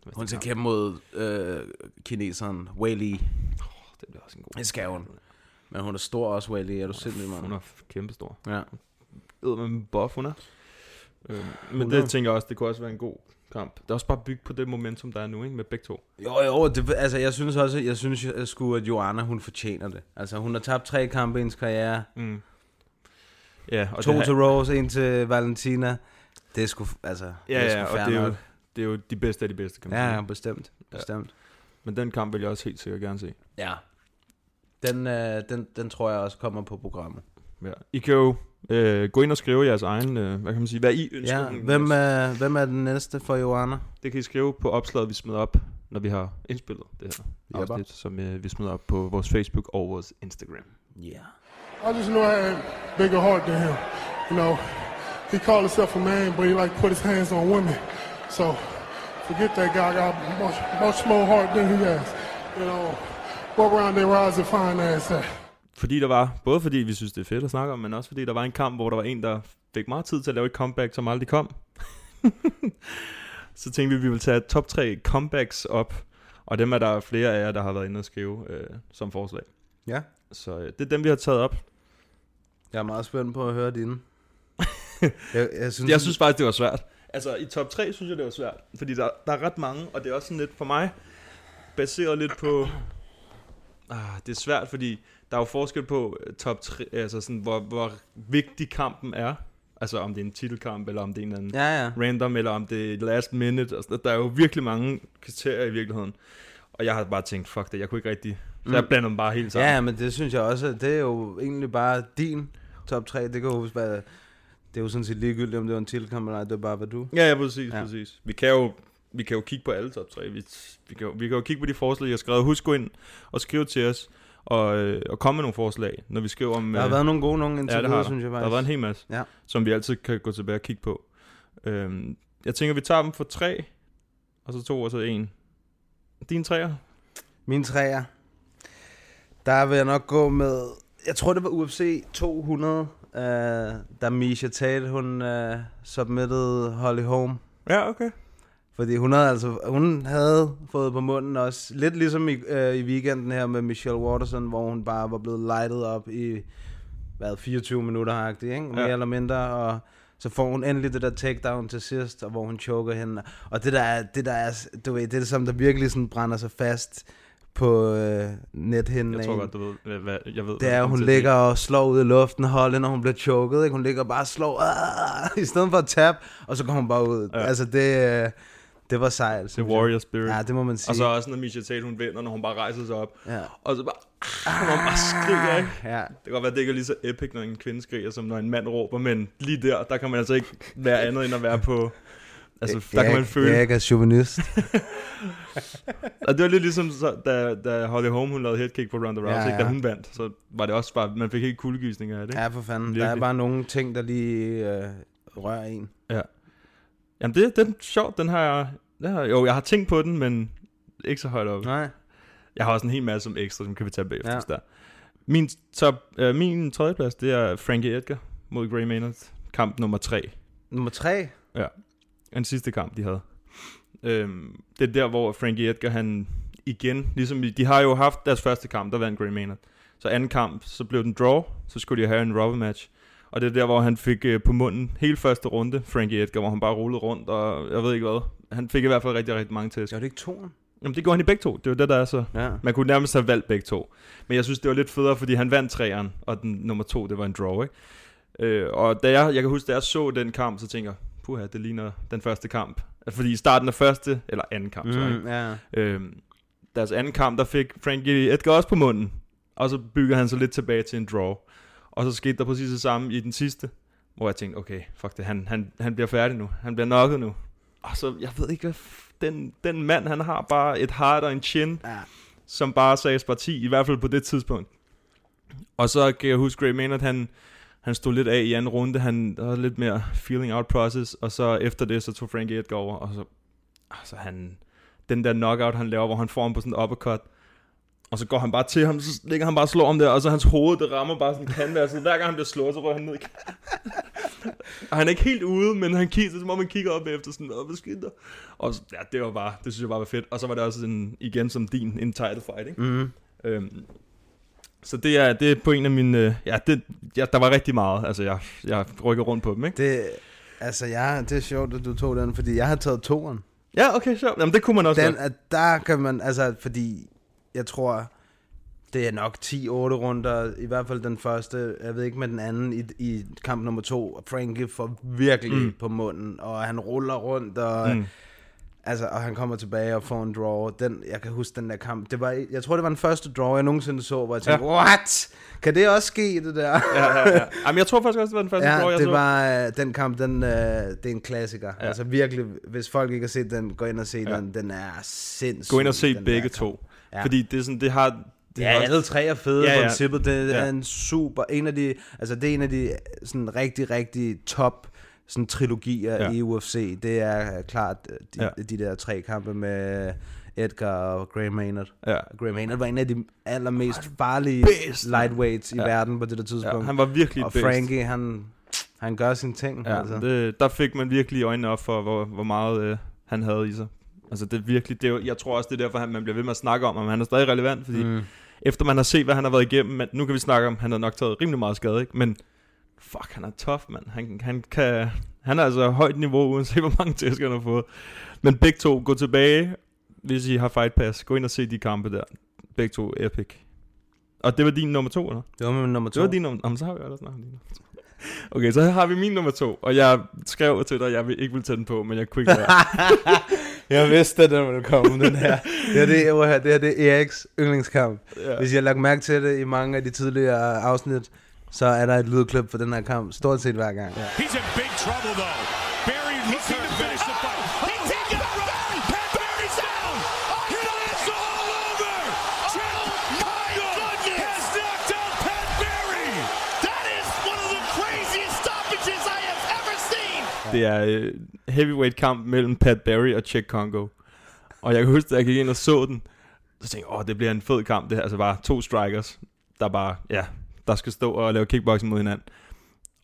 Næste Hun skal kæmpe mod øh, kineseren Wei Li. Det bliver også en god Det skal hun. Men hun er stor også, Wei Li. Er du sindssygt, Hun mand? er kæmpestor. Ja. ved med en buff, hun er. Øh, men 100. det tænker jeg også, det kunne også være en god kamp. Det er også bare bygget på det momentum, der er nu, ikke? Med begge to. Jo, jo, det, altså jeg synes også, jeg synes jeg sgu, at Joanna, hun fortjener det. Altså hun har tabt tre kampe i hendes karriere. Mm. Ja, og to det, til Rose, en til Valentina. Det er sgu, altså, det Ja, er sgu ja, og det er, jo, det er jo de bedste af de bedste, kan man Ja, sige. ja, bestemt. Bestemt. Men den kamp vil jeg også helt sikkert gerne se. Ja. Den, øh, den, den tror jeg også kommer på programmet. Ja. I kan jo øh, gå ind og skrive jeres egen, øh, hvad kan man sige, hvad I ønsker. Ja, hvem er, hvem er den næste for Joanna? Det kan I skrive på opslaget, vi smider op, når vi har indspillet det her Jepper. afsnit, som øh, vi smider op på vores Facebook og vores Instagram. Ja. Yeah. I just knew I had bigger heart than him. You know, he called himself a man, but he like put his hands on women. So forget that guy. Got much, much more heart than he has. You know, walk around there rise and fine ass at. Fordi der var, både fordi vi synes, det er fedt at snakke om, men også fordi der var en kamp, hvor der var en, der fik meget tid til at lave et comeback, som aldrig kom. så tænkte vi, at vi ville tage top 3 comebacks op, og dem er der flere af jer, der har været inde og skrive øh, som forslag. Ja. Så øh, det er dem, vi har taget op. Jeg er meget spændt på at høre dine. jeg, jeg, synes, Jeg synes faktisk, det var svært. Altså, i top 3 synes jeg, det var svært. Fordi der, der er ret mange, og det er også sådan lidt for mig, baseret lidt på... Ah, det er svært, fordi der er jo forskel på øh, top 3, altså sådan, hvor, hvor vigtig kampen er. Altså, om det er en titelkamp, eller om det er en eller anden Ja, ja. random, eller om det er last minute. Og sådan, noget. der er jo virkelig mange kriterier i virkeligheden. Og jeg har bare tænkt, fuck det, jeg kunne ikke rigtig... Så jeg Mm. blander dem bare helt sammen. Ja, men det synes jeg også, det er jo egentlig bare din top 3. Det kan jo være, det er jo sådan set ligegyldigt, om det var en tilkamp eller ej, det er bare, hvad du... Ja, ja, præcis, Ja. præcis. Vi kan jo vi kan jo kigge på alle top 3. Vi, vi, kan, jo, vi kan jo kigge på de forslag, jeg har skrevet. Husk gå ind og skrive til os, og, øh, og komme med nogle forslag, når vi skriver om... Der har øh, været nogle gode nogen indtil ja, videre, der. synes jeg Der faktisk. har været en hel masse, Ja. som vi altid kan gå tilbage og kigge på. Øhm, jeg tænker, vi tager dem for tre, og så to, og så en. Din træer? Min træer. Der vil jeg nok gå med... Jeg tror, det var UFC 200, uh, da Misha Tate, hun uh, submittede Holly Holm. Ja, okay. Fordi hun havde altså hun havde fået på munden også, lidt ligesom i, øh, i weekenden her med Michelle Watterson, hvor hun bare var blevet lightet op i, hvad, 24 minutter agtigt, ikke? Mere Ja. eller mindre, og Så får hun endelig det der takedown til sidst, og hvor hun choker hende. Og det der er, det der er, du ved, det er det som, der virkelig sådan brænder sig fast på øh, nethinden. Jeg tror godt, du ved, hvad, jeg ved. det er, hun ligger og slår ud i luften, holdet, når hun bliver choket. Ikke? Hun ligger bare og slår, i stedet for at tabe, og så kommer hun bare ud. Ja. Altså, det, øh, det var sejt. Det er jeg. warrior spirit. Ja, det må man sige. Og så også, når Misha Tate, hun vinder, når hun bare rejser sig op. Ja. Og så bare, ah, hun bare skriger, ikke? Ja. Det kan godt være, det ikke er lige så epic, når en kvinde skriger, som når en mand råber, men lige der, der kan man altså ikke være andet end at være på... Altså, der kan man føle... Jeg er ikke chauvinist. Og det var lidt ligesom, så, da, da Holly Holm, hun lavede headkick på Ronda Rousey, Ja, ja, ja. da ja. hun vandt, så var det også bare, man fik helt kuldegysninger af det. ikke? ja, for fanden. Der er Virkelig. bare nogle ting, der lige øh, rører en. Jamen, det, det er sjovt, den har jeg... Det har, jo, jeg har tænkt på den, men ikke så højt op. Nej. Jeg har også en hel masse som ekstra, som kan vi tage bagefter, Ja. ja. der. Min, top, øh, min tredjeplads, det er Frankie Edgar mod Gray Maynard. Kamp nummer tre. Nummer tre. Den sidste kamp, de havde. Øhm, det er der, hvor Frankie Edgar, han igen, ligesom de har jo haft deres første kamp, der vandt Gray Maynard. Så anden kamp, så blev den draw, så skulle de have en rubber match. Og det er der, hvor han fik øh, på munden hele første runde, Frankie Edgar, hvor han bare rullede rundt, og jeg ved ikke hvad. Han fik i hvert fald rigtig, rigtig mange tæsk. Gør det ikke toren? Jamen, det går han i begge to. Det er det, der er så... Ja. Man kunne nærmest have valgt begge to. Men jeg synes, det var lidt federe, fordi han vandt træeren, og den nummer to, det var en draw, ikke? Øh, og da jeg, jeg kan huske, da jeg så den kamp, så tænker jeg, puha, det ligner den første kamp. Fordi i starten af første, eller anden kamp, så, ikke? Mm, ja. Øhm, deres anden kamp, der fik Frankie Edgar også på munden. Og så bygger han sig lidt tilbage til en draw. Og så skete der præcis det samme i den sidste. Hvor jeg tænkte, okay, fuck det, han, han, han bliver færdig nu. Han bliver knocket nu. Og så, jeg ved ikke, hvad den, den mand, han har bare et heart og en chin, Ja. som bare sagde parti, i hvert fald på det tidspunkt. Og så kan jeg huske, Gray Maynard, han, han stod lidt af i anden runde, han der var lidt mere feeling out process, og så efter det, så tog Frankie Edgar over, og så, altså han, den der knockout, han laver, hvor han får ham på sådan en uppercut, og så går han bare til ham, så ligger han bare og slår ham der, og så hans hoved, det rammer bare sådan canvas, så hver gang han bliver slået, så rører han ned i Og han er ikke helt ude, men han kigger, som om han kigger op efter sådan, hvad skete der? Og så- ja, det var bare, det synes jeg bare var fedt. Og så var det også en, igen som din, en title fight, ikke? Mm. Øhm, så det er, det er på en af mine, øh, ja, det, ja, der var rigtig meget, altså jeg, jeg rykker rundt på dem, ikke? Det, altså, jeg, det er sjovt, at du tog den, fordi jeg har taget toren. Ja, okay, sjovt. Jamen det kunne man også Den, godt. at der kan man, altså, fordi jeg tror, det er nok 10-8 runder, i hvert fald den første, jeg ved ikke med den anden, i, i kamp nummer to, og Frankie får virkelig mm. På munden, og han ruller rundt, og, mm. Altså, og han kommer tilbage og får en draw. Den, jeg kan huske den der kamp, det var, jeg tror, det var den første draw, jeg nogensinde så, hvor jeg tænkte, ja. what? Kan det også ske, det der? Ja, ja, ja. Jamen jeg tror faktisk også, det var den første Ja, draw, jeg det så. var øh, den kamp, den, øh, det er en klassiker. Ja. Altså virkelig, hvis folk ikke har set den, gå ind og se ja. Den. Den er sindssyg. Gå ind og se begge to. Ja. Fordi det er sådan, det har... Det Ja, har også- alle tre er fede Ja, ja, princippet. Det er Ja. en super, en af de, altså det er en af de sådan rigtig, rigtig top sådan trilogier Ja. i UFC. Det er klart øh, de, Ja. de der tre kampe med Edgar og Gray Maynard. Ja. Gray Maynard var en af de allermest farlige bedst, lightweights i Ja. verden på det der tidspunkt. ja, han var virkelig og bedst. Frankie, han, han gør sine ting. Ja, altså. det, der fik man virkelig øjnene op for, hvor, hvor meget øh, han havde i sig. Altså det er virkelig, det er, jeg tror også, det er derfor, at man bliver ved med at snakke om, om han er stadig relevant, fordi mm. efter man har set, hvad han har været igennem, men nu kan vi snakke om, han har nok taget rimelig meget skade, ikke? men fuck, han er tough, mand. Han, han, kan, han er altså højt niveau, uanset hvor mange tæsk han har fået. Men begge to, gå tilbage, hvis I har fight pass, gå ind og se de kampe der. Begge to epic. Og det var din nummer to, eller? Det var min nummer to. Det var din nummer... Jamen, så har vi ellers snakket din nummer to. Okay, så har vi min nummer to, og jeg skrev til dig, at jeg vil- ikke ville tage den på, men jeg kunne ikke være. Jeg vidste, at den ville komme, den her. Det her, det, er, det her det er Eriks yndlingskamp. Ja. Hvis I har lagt mærke til det i mange af de tidligere afsnit, så er der et lydklip for den her kamp, stort set hver gang. Ja. He's in big trouble, though. Det er øh, heavyweight kamp mellem Pat Barry og Chuck Congo. Og jeg kan huske, da jeg gik ind og så den, så tænkte jeg, åh, det bliver en fed kamp. Det her, altså bare to strikers, der bare, ja, der skal stå og lave kickboxing mod hinanden.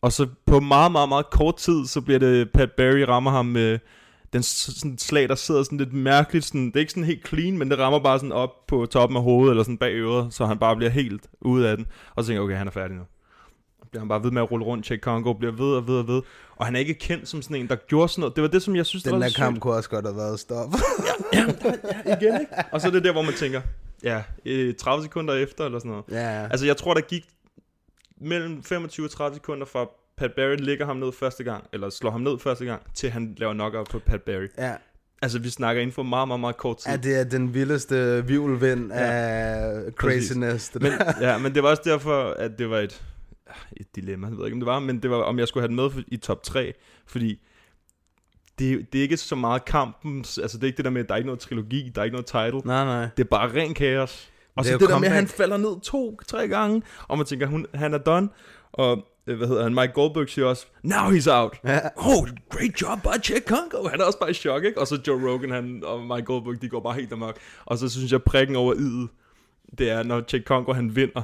Og så på meget, meget, meget kort tid, så bliver det, Pat Barry rammer ham med den sådan slag, der sidder sådan lidt mærkeligt. Sådan, det er ikke sådan helt clean, men det rammer bare sådan op på toppen af hovedet, eller sådan bag øret, så han bare bliver helt ude af den. Og så tænker jeg, okay, han er færdig nu bliver han bare ved med at rulle rundt, Chase Congo, bliver ved og ved og ved. Og han er ikke kendt som sådan en, der gjorde sådan noget. Det var det, som jeg synes, Den der var der sygt. kamp kunne også godt have været stop. igen, ikke? Og så er det der, hvor man tænker, ja, øh, 30 sekunder efter, eller sådan noget. ja. Altså, jeg tror, der gik mellem 25 og 30 sekunder fra Pat Barry ligger ham ned første gang, eller slår ham ned første gang, til han laver knockout på Pat Barry. ja. Altså, vi snakker inden for meget, meget, meget kort tid. Ja, det er den vildeste vivlvind ja. af craziness. Men, ja, men det var også derfor, at det var et, et dilemma, jeg ved ikke, om det var, men det var, om jeg skulle have den med i top 3, fordi det, det er ikke så meget kampen, altså det er ikke det der med, at der er ikke noget trilogi, der er ikke noget title, Nej, nej. det er bare ren kaos. Og Det så det, der med, at han falder ned to, tre gange, og man tænker, hun, han er done, og øh, hvad hedder han, Mike Goldberg siger også, now he's out. Ja. Oh, great job by Jack Congo. Han er også bare i chok, ikke? Og så Joe Rogan han, og Mike Goldberg, de går bare helt amok. Og så synes jeg, prikken over i'et, det er, når Jack Congo han vinder,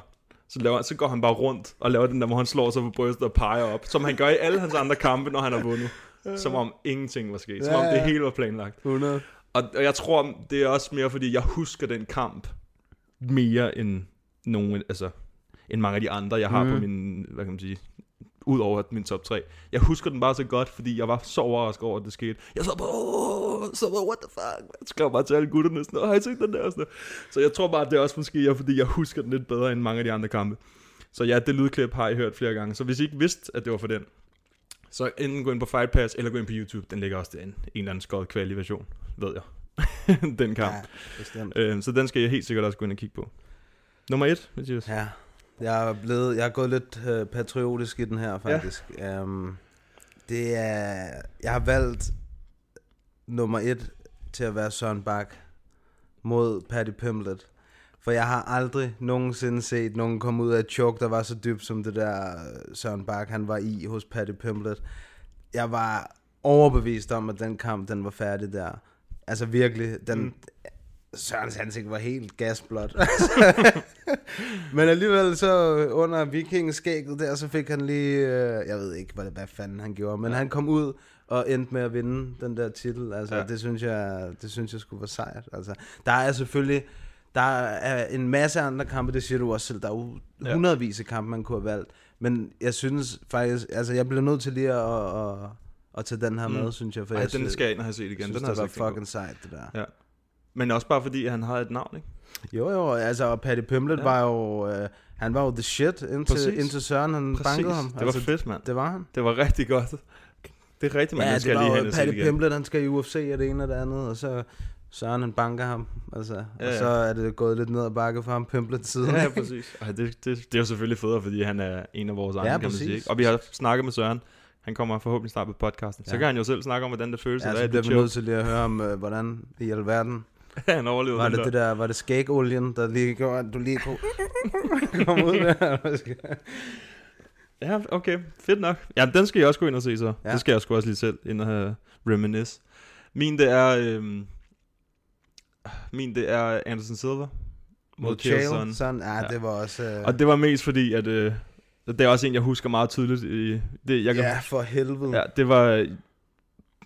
så, laver, så går han bare rundt og laver den der, hvor han slår sig på brystet og peger op. Som han gør i alle hans andre kampe, når han har vundet. Som om ingenting var sket. Som Ja, om det hele var planlagt. 100. Og, og jeg tror, det er også mere, fordi jeg husker den kamp mere end nogen, altså, end mange af de andre, jeg har mm. på min, hvad kan man sige, ud over min top 3. Jeg husker den bare så godt, fordi jeg var så overrasket over, at det skete. Jeg så bare, så bare, what the fuck? Jeg skrev bare til alle gutterne sådan, "Åh, har I set den der? Og Sådan. Så jeg tror bare, at det er også måske, er, fordi jeg husker den lidt bedre end mange af de andre kampe. Så ja, det lydklip har I hørt flere gange. Så hvis I ikke vidste, at det var for den, så enten gå ind på Fight Pass, eller gå ind på YouTube. Den ligger også derinde. En eller anden skåret kvali version, ved jeg. den kamp. Ja, bestemt. Øhm, så den skal jeg helt sikkert også gå ind og kigge på. Nummer et, Mathias. Ja. Jeg er, blevet, jeg er gået lidt øh, patriotisk i den her, faktisk. Ja. Um, det er... Jeg har valgt nummer et til at være Søren Bak mod Patty Pimlet. For jeg har aldrig nogensinde set nogen komme ud af et choke, der var så dybt som det der øh, Søren Bak, han var i hos Patty Pimlet. Jeg var overbevist om, at den kamp, den var færdig der. Altså virkelig, den... Mm. Sørens ansigt var helt gasblåt. Men alligevel så under vikingskægget der, så fik han lige, øh, jeg ved ikke, hvad, hvad fanden han gjorde, men ja. han kom ud og endte med at vinde den der titel. Altså, Ja. det synes jeg, det synes jeg skulle være sejt. Altså, der er selvfølgelig, der er en masse andre kampe, det siger du også selv, der er jo Ja. hundredvis af kampe, man kunne have valgt. Men jeg synes faktisk, altså jeg bliver nødt til lige at, at, at tage den her Mm. med, synes jeg. For Ej, jeg den synes, skal jeg ind og have set igen. Jeg synes, den det var fucking sejt, det der. Ja. Men også bare fordi, han har et navn, ikke? Jo, jo, altså, og Patty Pimlet Ja. var jo, øh, han var jo the shit, indtil, Præcis. indtil Søren han bankede ham. Det var altså, fedt, mand. Det var han. Det var rigtig godt. Det er rigtigt, man. ja, Ja, skal lige hen og se det han skal i UFC og det ene og det andet, og så Søren han banker ham, altså, ja, Ja, og ja. så er det gået lidt ned ad bakke for ham Pimlet siden. Ja, præcis. Ej, det, det, det er jo selvfølgelig federe, fordi han er en af vores egne, Ja, kan man sige. Ikke? Og vi har snakket med Søren. Han kommer forhåbentlig snart på podcasten. Så Ja. kan han jo selv snakke om, hvordan det føles. Ja, at så bliver det vi nødt til lige at høre om, øh, hvordan i alverden han overlevede var det der. det der, var det skægolien, der lige gjorde, at du lige kunne komme ud der? Ja, okay. Fedt nok. Ja, den skal jeg også gå ind og se så. Ja. Det skal jeg sgu også lige selv ind og have reminisce. Min, det er... Øhm, min, det er Anderson Silva. Mod Chael sådan, ja, Ja. det var også... Øh, Og det var mest fordi, at... Øh, det er også en, jeg husker meget tydeligt. I, det, jeg kan, ja, for helvede. Ja, det var...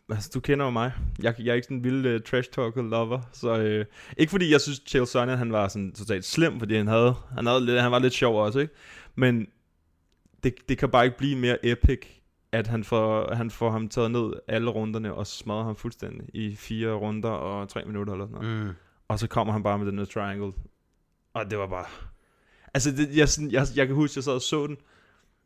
Altså, du kender jo mig. Jeg, jeg er ikke sådan en vild uh, trash talker lover, så øh, ikke fordi jeg synes Chael Sonnen han var sådan totalt slem, fordi han havde, han havde lidt, han var lidt sjov også, ikke? Men det, det kan bare ikke blive mere epic, at han får, han får ham taget ned alle runderne og smadrer ham fuldstændig i fire runder og tre minutter eller sådan noget. Mm. Og så kommer han bare med den der triangle. Og det var bare... Altså, det, jeg, sådan, jeg, jeg kan huske, jeg sad og så den.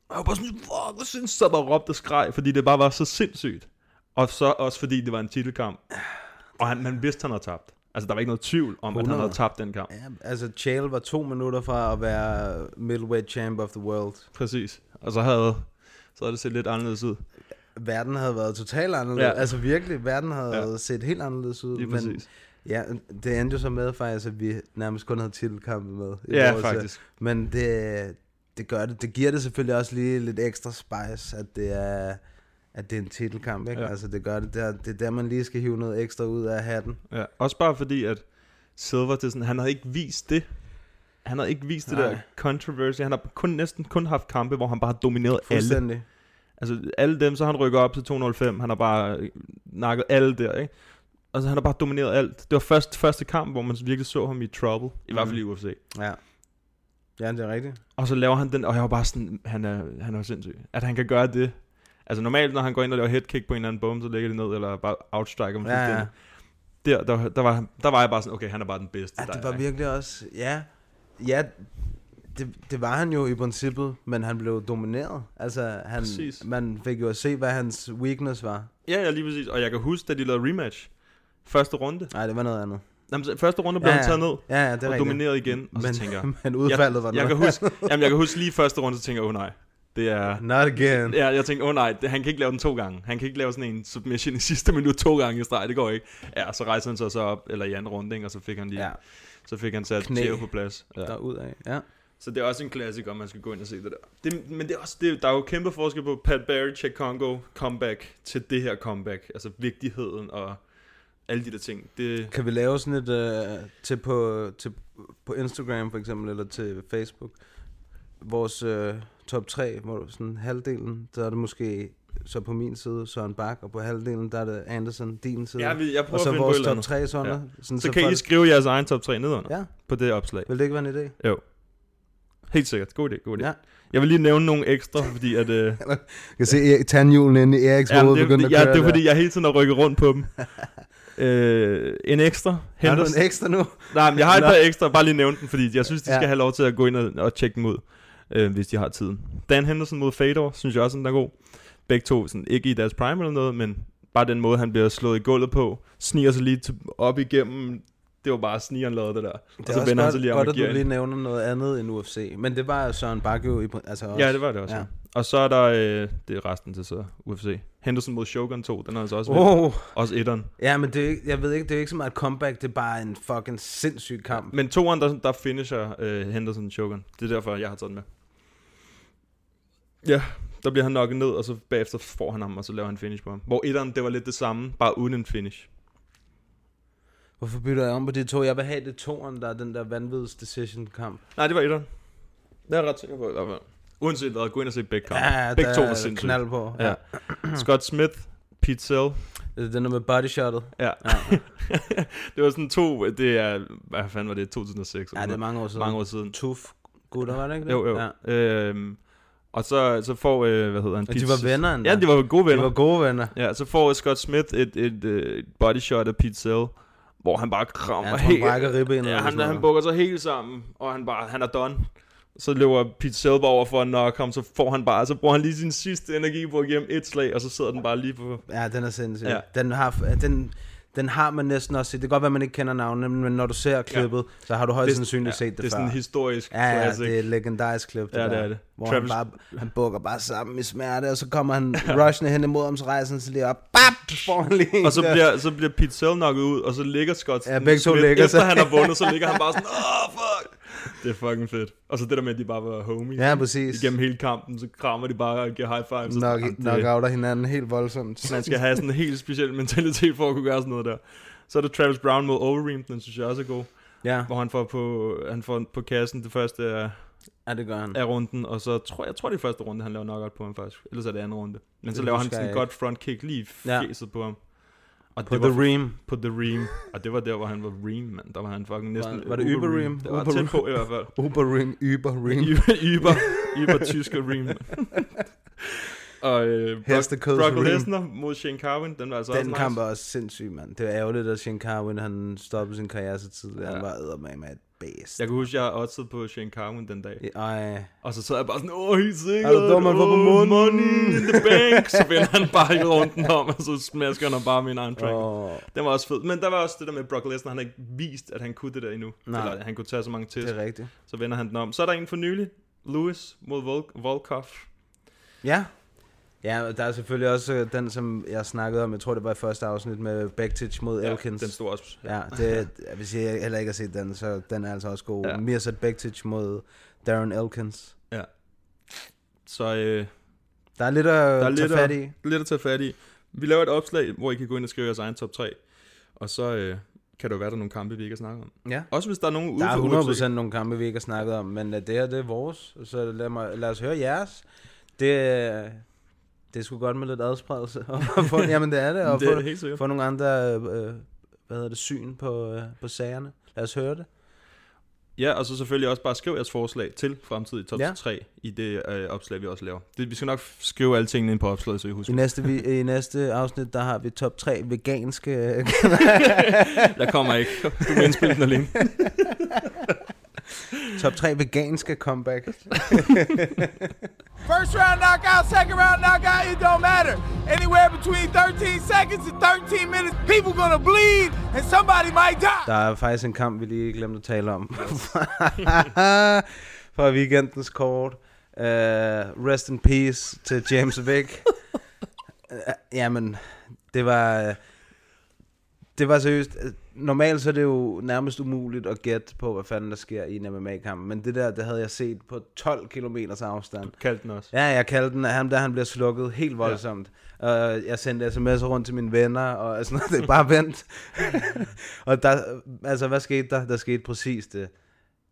Og jeg var bare sådan, fuck, hvor sindssygt, så bare råbte og skreg, fordi det bare var så sindssygt. Og så også fordi det var en titelkamp. Og han, man vidste, han havde tabt. Altså, der var ikke noget tvivl om, at han 100. havde tabt den kamp. Ja, altså Chael var to minutter fra at være middleweight champ of the world. Præcis. Og så havde, så havde det set lidt anderledes ud. Verden havde været totalt anderledes. Ja. Altså virkelig, verden havde Ja. set helt anderledes ud. Lige men præcis. ja, det endte jo så med faktisk, at vi nærmest kun havde titelkampe med. Ja, øh, faktisk. Men det, det gør det. Det giver det selvfølgelig også lige lidt ekstra spice, at det er, at det er en titelkamp. Ikke? Ja. Altså det gør det. Der, det er der, man lige skal hive noget ekstra ud af hatten. Ja. Også bare fordi, at Silver, det sådan, han havde ikke vist det. Han havde ikke vist det Nej. der controversy. Han har kun, næsten kun haft kampe, hvor han bare har domineret alle. Altså alle dem, så har han rykket op til 205. Han har bare øh, nakket alle der, ikke? Altså han har bare domineret alt. Det var først første kamp, hvor man virkelig så ham i trouble. I hvert fald i UFC. Ja. Ja, det er rigtigt. Og så laver han den, og jeg var bare sådan, han er, han er sindssyg. At han kan gøre det. Altså normalt, når han går ind og laver headkick på en eller anden bum, så lægger det ned, eller bare outstriker ham Ja, ja. Der, der, der, var, der var jeg bare sådan, okay, han er bare den bedste. Ja, det var virkelig også... Ja, ja det, det var han jo i princippet, men han blev domineret. Altså, han, Præcis. man fik jo at se, hvad hans weakness var. Ja, ja, lige præcis. Og jeg kan huske, da de lavede rematch. Første runde. Nej, det var noget andet. Jamen, første runde blev Ja, han taget ned. Ja, ja, det er og rigtigt. domineret igen. Og men, så tænker men udfaldet var jeg, jeg, kan huske, jamen, jeg kan huske lige første runde, så tænker jeg, oh, nej. Det er... Not again. Ja, jeg tænkte, åh oh, nej, han kan ikke lave den to gange. Han kan ikke lave sådan en submission i sidste minut to gange i streg, det går ikke. Ja, så rejser han sig så op, eller i anden runde, ikke? og så fik han lige, Ja, så fik han sat Knæ. Theo på plads. Ja. derudad. Ja. Så det er også en klassiker, om man skal gå ind og se det der. Det, men det er også, det, der er jo kæmpe forskel på Pat Barry, Czech Congo, comeback til det her comeback. Altså vigtigheden og alle de der ting. Det, Kan vi lave sådan et øh, til, på, til på Instagram for eksempel, eller til Facebook, vores øh, top 3, hvor sådan halvdelen, der er det måske så på min side Søren Bak, og på halvdelen, der er det Anderson, din side. ja, vi, jeg prøver og så at finde vores top andet. 3 sådan, Ja. ja. sådan Så kan I folk- skrive jeres egen top 3 nedenunder Ja, på det opslag. vil det ikke være en idé? Jo. Helt sikkert. God idé, god idé. Ja. Jeg vil lige nævne nogle ekstra, fordi at... Øh, Jeg kan se tandhjulen inde i Eriks Jamen, hoved det, er begyndte at ja, køre det er fordi, jeg hele tiden har rykket rundt på dem. øh, en ekstra. Har du Henderson. en ekstra nu? Nej, men jeg har et par ekstra. Bare lige nævne den, fordi jeg synes, de skal Ja. have lov til at gå ind og, og tjekke dem ud, øh, hvis de har tiden. Dan Henderson mod Fedor, synes jeg også, den er god. Begge to, sådan, ikke i deres prime eller noget, men bare den måde, han bliver slået i gulvet på, sniger sig lige til, op igennem. Det var bare snigeren lavede det der. Det og er så også vender han godt, sig lige om godt og at du lige nævner noget andet end UFC. Men det var Søren Bak jo i, altså også. Ja, det var det også. Ja. Og så er der, øh, det er resten til så UFC. Henderson mod Shogun 2, den er altså også, Oh, også etteren. ja, men det er, jeg ved ikke, det er ikke så meget et comeback, det er bare en fucking sindssyg kamp. Men toeren, der, der finisher øh, Henderson Shogun. Det er derfor, jeg har taget den med. Ja, der bliver han nokket ned, og så bagefter får han ham, og så laver han finish på ham. Hvor etteren, det var lidt det samme, bare uden en finish. Hvorfor bytter jeg om på de to? Jeg vil have det toeren, der er den der vanvids decision kamp. Nej, det var etteren. Det er jeg ret sikker på i hvert fald. Uanset hvad, gå ind og se begge kampe. Ja, begge to var sindssyge. knald på. Ja. Scott Smith, Pete Sell. Det er den der med body shotet. Ja. det var sådan to, det er, hvad fanden var det, 2006? Ja, det er mange år siden. mange år siden. Tuf gutter, var det ikke det? Jo, jo. Ja. Øhm, og så, så får, øh, hvad hedder han? Og de var venner endda. Ja, de var gode De venner. var gode venner. Ja, så får Scott Smith et, et, et body shot af Pete Sell, hvor han bare krammer Ja, han helt... brækker ribbenet. Ja, han, han bukker sig helt sammen, og han bare, han er done. Så løber Pete Sell bare over for at knock ham, så får han bare, så bruger han lige sin sidste energi på at give ham et slag, og så sidder den bare lige på... Ja, den er sindssyg. Ja. Den, har, den, den har man næsten også set. Det kan godt være, man ikke kender navnet, men når du ser klippet, ja. så har du højst sandsynligt set det, det er før. sådan en historisk Ja, ja, classic. det er et legendarisk klip, Ja, det der, er det. Hvor Travis- han, bare, han bukker bare sammen i smerte, og så kommer han rushende hen imod så rejser han sig lige op, bap, får han lige Og så bliver, så bliver Pete Sell knocket ud, og så ligger Scott Ja, begge to ligger efter så. han har vundet, så ligger han bare sådan, åh, fuck. Det er fucking fedt. Og så det der med, at de bare var homies. Ja, præcis. Igennem hele kampen, så krammer de bare og giver high fives. og Nok, det, outer hinanden helt voldsomt. man skal have sådan en helt speciel mentalitet for at kunne gøre sådan noget der. Så er der Travis Brown mod Overeem, den synes jeg også er god. Ja, Hvor han får på, han får på kassen det første af, ja, det gør han. af runden, og så tror jeg, tror det er første runde, han laver knockout på ham faktisk. Ellers er det anden runde. Men så Det laver han sådan en godt front kick lige Ja. på ham. Og På det The var Ream. på The Ream. Og det var der, hvor han var Ream, mand. Der var han fucking næsten... var det Uber Uber Ream? Det var Uber tæt på i hvert fald. Uber Ream, Uber Ream. Uber, Uber tysker Ream. og øh, Brock. Lesnar mod Shane Carwin, den var altså Den også kamp nice. er også sindssyg, mand. Det var ærgerligt, at Shane Carwin, han stoppede sin karriere så tidligt. Ja. Han var eddermame med et bæst. Jeg kan huske, jeg har oddset på Shane Carwin den dag. Ej, Og så sad jeg bare sådan, åh, helt sikkert. Er du dum, han får på munden?" Money in the bank. Så vender han bare hele runden om, og så smasker han bare min egen track. åh, Den var også fed. Men der var også det der med Brock Lesnar, han har ikke vist, at han kunne det der endnu. Nej. Eller at han kunne tage så mange det test. er rigtigt. Så vender han den om. Så er der en for nylig. Lewis mod Vol- Volkov. Ja. Ja, der er selvfølgelig også øh, den, som jeg snakkede om, jeg tror det var i første afsnit med Bektic mod Ja, Elkins. den stod også. Ja, det, hvis jeg heller ikke har set den, så den er altså også god. Ja. Ja. Mirsad Bektic mod Darren Elkins. Så øh, Der er lidt at Der er tage lidt fat at- i. lidt at tage fat i. Vi laver et opslag, hvor I kan gå ind og skrive jeres egen top 3. Og så øh, kan jo være, der er nogle kampe, vi ikke har snakket om. Ja. Også hvis der er nogen ude Der er for 100% nogle kampe, vi ikke har snakket om, men øh, det her, det er vores, så lad, mig, lad os høre jeres. Det, det sgu godt med lidt adspredelse. Og få, jamen det er det, og Det er få, få nogle andre øh, hvad hedder det, syn på, øh, på sagerne. Lad os høre det. Ja, og så selvfølgelig også bare skriv jeres forslag til fremtidige top Ja. ja. 3 i det øh, opslag, vi også laver. Det, vi skal nok skrive alle tingene ind på opslaget, så I I husker. næste, vi, I næste afsnit, der har vi top 3 veganske... Jeg kommer ikke. Du må indspille den alene. top 3 veganske comeback. First round knockout, second round knockout, it don't matter. Anywhere between 13 seconds and 13 minutes, people gonna bleed and somebody might die. Der er faktisk en kamp, vi lige glemte at tale om. Fra weekendens kort. Uh, rest in peace til James Vick. uh, jamen, det var... Det var seriøst... Normalt så er det jo nærmest umuligt at gætte på, hvad fanden der sker i en MMA-kamp. Men det der, det havde jeg set på 12 km afstand. Kald den også. Ja, jeg kaldte den, at ham der, han bliver slukket helt voldsomt. Ja. Uh, jeg sendte sms'er rundt til mine venner, og sådan noget, det er bare vent. og der, altså, hvad skete der? Der skete præcis det.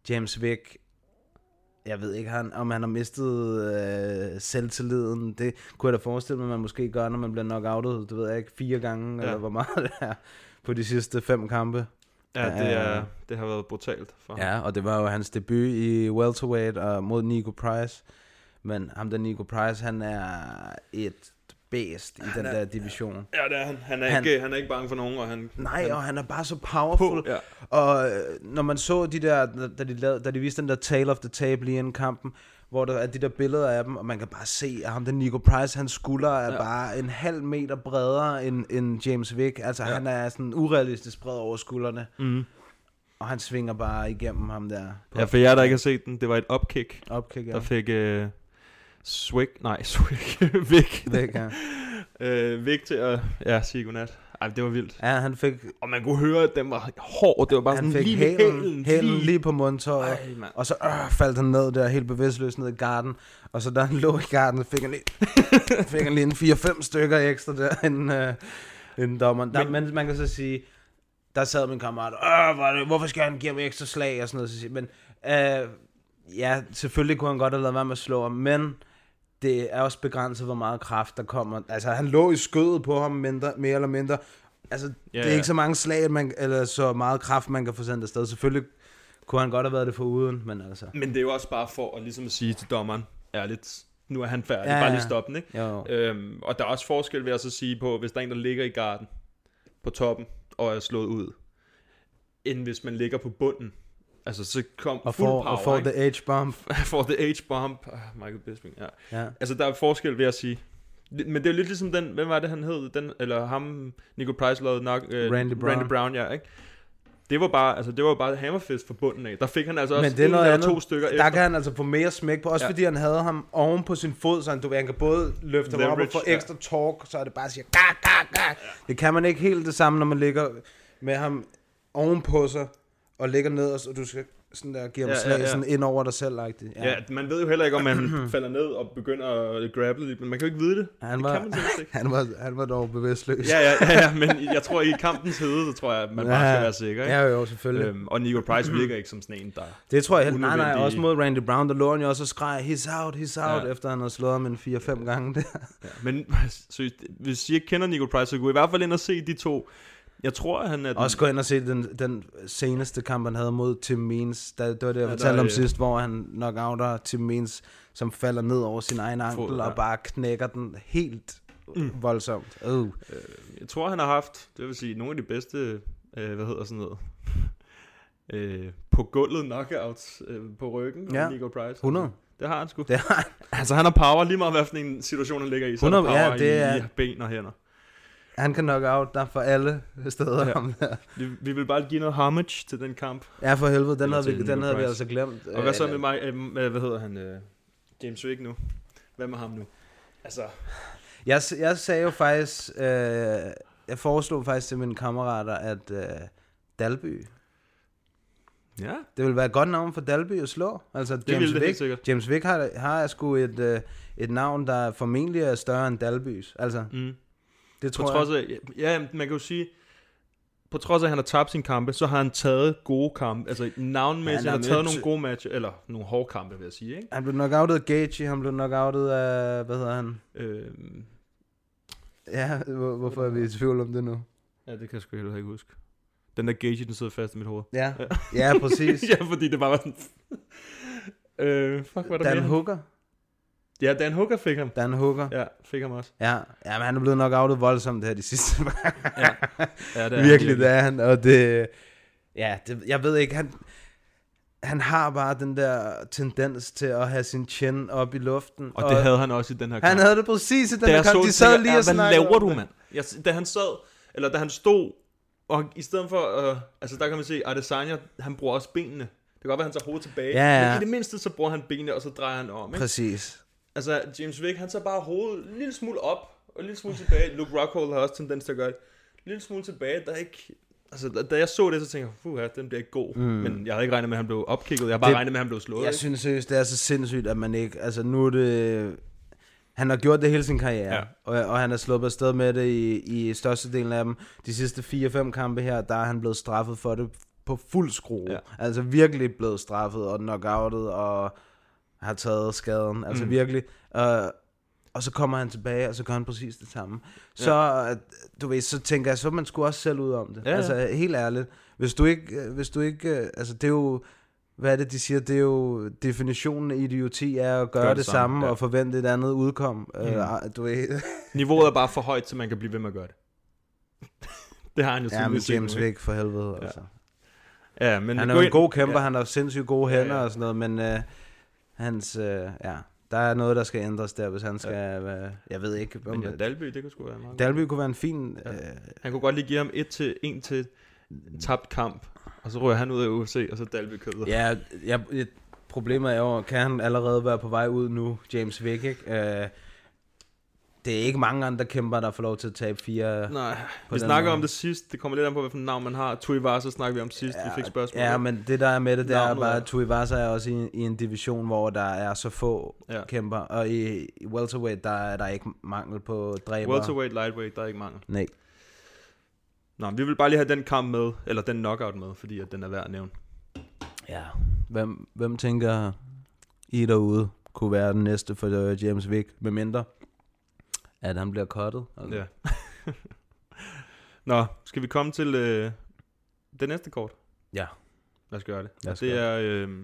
James Vick, jeg ved ikke, han, om han har mistet øh, selvtilliden. Det kunne jeg da forestille mig, at man måske gør, når man bliver knockoutet, det ved jeg ikke, fire gange. Ja. eller hvor meget det er, på de sidste fem kampe. Ja, det, er, det har været brutalt for ham. Ja, og det var jo hans debut i welterweight og mod Nico Price. Men ham der Nico Price, han er et bedst i den er- der division. Ja, det er han. Han er, Han- ikke, han er ikke bange for nogen, og han... Nej, han, og han er bare så powerful. På, ja. Og øh, når man så de der, da de, lavede, da de viste den der tale of the tape lige inden kampen, hvor der er de der billeder af dem, og man kan bare se, at ham den Nico Price, hans skulder er ja. Bare en halv meter bredere end, end James Vick. Altså ja. Han er sådan urealistisk bred over skuldrene. Mm. Og han svinger bare igennem ham der. På Ja, for jer, der ikke har set den, det var et upkick, Opkick, ja. der fik uh, Swig, nej, Swig, Vic, Væk, ja. Vic til at ja, sige godnat. Ej, det var vildt. ja, han fik, Og man kunne høre, at den var hård. Det var bare han sådan fik lige hælen, hælen. hælen lige på mundtøjet. Ej. Og så øh, faldt han ned der, helt bevidstløs ned i garden. Og så da han lå i garden, fik han lige, fik han lige en 4-5 stykker ekstra der, inden, øh, inden dommeren. Der, men, men man kan så sige, der sad min kammerat, øh, det, hvorfor skal han give ham ekstra slag og sådan noget. Men øh, ja, selvfølgelig kunne han godt have lavet være med at slå ham, men det er også begrænset, hvor meget kraft der kommer. Altså, han lå i skødet på ham mindre, mere eller mindre. Altså, Ja, det er ikke så mange slag, man, eller så meget kraft, man kan få sendt afsted. Selvfølgelig kunne han godt have været det for uden, men altså... Men det er jo også bare for at ligesom at sige til dommeren, ærligt, nu er han færdig, Ja, bare lige stop den, ikke? Jo. Øhm, og der er også forskel ved at så sige på, hvis der er en, der ligger i garden på toppen og er slået ud, end hvis man ligger på bunden. Altså, så kom Og fuld får, power, og får the H-bomb. for the H-bomb. Ah, Michael Bisping, ja. Ja. Altså, der er forskel ved at sige... Men det er lidt ligesom den, hvem var det, han hed? Den, eller ham, Nico Price lavede nok... Øh, Randy Brown. Randy Brown, ja, ikke? Det var bare, altså, det var bare hammerfist fra bunden af. Der fik han altså også Men det er noget andet. to stykker Der efter. kan han altså få mere smæk på, også ja. Ja. fordi han havde ham oven på sin fod, så han, du, han kan både løfte ham op og få ja. ekstra torque, så er det bare at sige, gak, gak, gak. Det kan man ikke helt det samme, når man ligger med ham oven på sig, og ligger ned, og du skal sådan der give ham Ja, slag ja, ja. sådan ind over dig selv. Ja. Ja, man ved jo heller ikke, om man falder ned og begynder at lidt, men man kan jo ikke vide det. Han det var, kan man ikke. han, var, han var dog bevidstløs. Ja, ja, ja, ja, men jeg tror, i kampens hede, så tror jeg, at man bare skal være sikker. Ikke? Ja, jo, selvfølgelig. Øhm, og Nico Price virker ikke som sådan en, der... Det tror jeg helt. Nej, nej, også mod Randy Brown, der lå han jo også og skreg, he's out, he's out, Ja. efter han havde slået ham en 4-5 gange der. Ja, men seriøst, hvis I ikke kender Nico Price, så I i hvert fald ind og se de to. Jeg tror, han er den... Også gå ind og se den, den seneste kamp, han havde mod Tim Means. Der, det var det, jeg Ja, fortalte der, om øh, sidst, hvor han knockouter Tim Means, som falder ned over sin egen ankel Fod, ja. og bare knækker den helt mm. voldsomt. Uh. Jeg tror, han har haft, det vil sige, nogle af de bedste, øh, hvad hedder sådan noget, øh, på gulvet knockouts øh, på ryggen, Ja. Nico Price. 100. Det har han sgu. Det har han. Altså, han har power lige meget, hvad for en situation han ligger i. Så 100, er der ja, power det i, er- i ben og hænder. Han kan knock out der for alle steder. Ja. Ham der. Vi, vi vil bare give noget homage til den kamp. Ja, for helvede, den havde, vi, den havde vi altså glemt. Og hvad så Øh, med mig, øh, hvad hedder han, øh, James Wick nu? Hvad med ham nu? Altså, Jeg, jeg sagde jo faktisk, øh, jeg foreslog faktisk til mine kammerater, at øh, Dalby, ja, det vil være et godt navn for Dalby at slå. Altså James det helt Vick, sikkert. James Vick har, har sgu et, øh, et navn, der formentlig er større end Dalbys. Altså, mm. Det på tror trods jeg. af, ja, man kan jo sige, på trods af, at han har tabt sin kampe, så har han taget gode kampe. Altså navnmæssigt, Han han har taget nogle gode matcher, eller nogle hårde kampe, vil jeg sige, ikke? Han blev knockoutet af Gaethje, han blev knockoutet af, hvad hedder han? Øh, Ja, hvor, hvorfor er vi i tvivl om det nu? ja, det kan jeg sgu heller ikke huske. Den der gauge, den sidder fast i mit hoved. Ja, ja præcis. ja, fordi det bare var sådan... øh, fuck, hvad der Dan mere? Hooker. Ja, Dan Hooker fik ham. Dan Hooker. Ja, fik ham også. Ja, ja men han er blevet nok outet voldsomt her de sidste par Ja. Ja, det er han Virkelig, virkelig. det er han. Og det, ja, det, jeg ved ikke, han, han har bare den der tendens til at have sin chin op i luften. Og det havde han også i den her kamp. Han havde det præcis i den da her kamp. så De sad tænkte lige jeg, og "Ja, Hvad snakkede laver du, det." mand? Jeg, da han sad, eller da han stod, og i stedet for, uh, altså der kan man se, Adesanya, han bruger også benene. Det kan godt være, han tager hovedet tilbage. Ja, ja. Men i det mindste, så bruger han benene, og så drejer han om. Ikke? Præcis. Altså, James Vick, han tager bare hovedet en lille smule op, og en lille smule tilbage. Luke Rockhold har også tendens til at gøre det. En lille smule tilbage, der er ikke... Altså, da, da jeg så det, så tænkte jeg, fuha, den bliver ikke god. Mm. Men jeg havde ikke regnet med, at han blev opkigget. Jeg har bare Det- regnet med, at han blev slået. Jeg ikke? synes seriøst, det er så sindssygt, at man ikke... Altså nu er det... Han har gjort det hele sin karriere, ja. og, og han er sluppet afsted med det i, i størstedelen af dem. De sidste 4-5 kampe her, der er han blevet straffet for det på fuld skrue. Ja. Altså virkelig blevet straffet og knockoutet og har taget skaden. Altså Mm. virkelig. Uh, og så kommer han tilbage, og så gør han præcis det samme. Så, ja. du ved, så tænker jeg, så man skulle også selv ud om det. Ja, ja. Altså helt ærligt. Hvis du ikke, øh, hvis du ikke, øh, altså det er jo, hvad er det, de siger, det er jo, definitionen af idioti er at gøre Gør det, det samme, samme ja. og forvente et andet udkom. Mm. Uh, du ved, Niveauet er bare for højt, så man kan blive ved med at gøre det. det har han jo ja, men James? Vick for helvede, Ja. altså. Ja, men Han er jo en ind- god kæmper, Ja. ja. han har sindssygt gode Ja, hænder ja. og sådan noget, men uh, hans, uh, ja, der er noget, der skal ændres der, hvis han skal være, jeg ved ikke, om Men ja, Dalby, det kunne sgu være meget Dalby kunne være en fin, Ja. uh, Han kunne godt lige give ham et til, en til tabt kamp, og så rører han ud af UFC, og så Dalby kødet. Ja, ja, et- problemet er jo, kan han allerede være på vej ud nu, James Vick, ikke? Uh, det er ikke mange andre kæmper, der får lov til at tabe fire. Nej, vi snakker måde. om det sidst. Det kommer lidt an på, hvilken navn man har. Tuivasa snakker vi om sidst, vi fik spørgsmål. Ja, men det der er med det, det er bare, at Tuivasa er også i, i en division, hvor der er så få Ja. ja. kæmper, og i, i welterweight, der er der ikke mangel på dræber. Welterweight, lightweight, der er ikke mangel. Nej. Nå, vi vil bare lige have den kamp med, eller den knockout med, fordi at den er værd at nævne. Ja. Hvem, hvem tænker I derude kunne være den næste for James Vick, med mindre at han bliver cuttet? Altså. Ja. Nå, skal vi komme til øh, det næste kort? Ja. Lad os gøre det. Lad os det gøre er... Øh,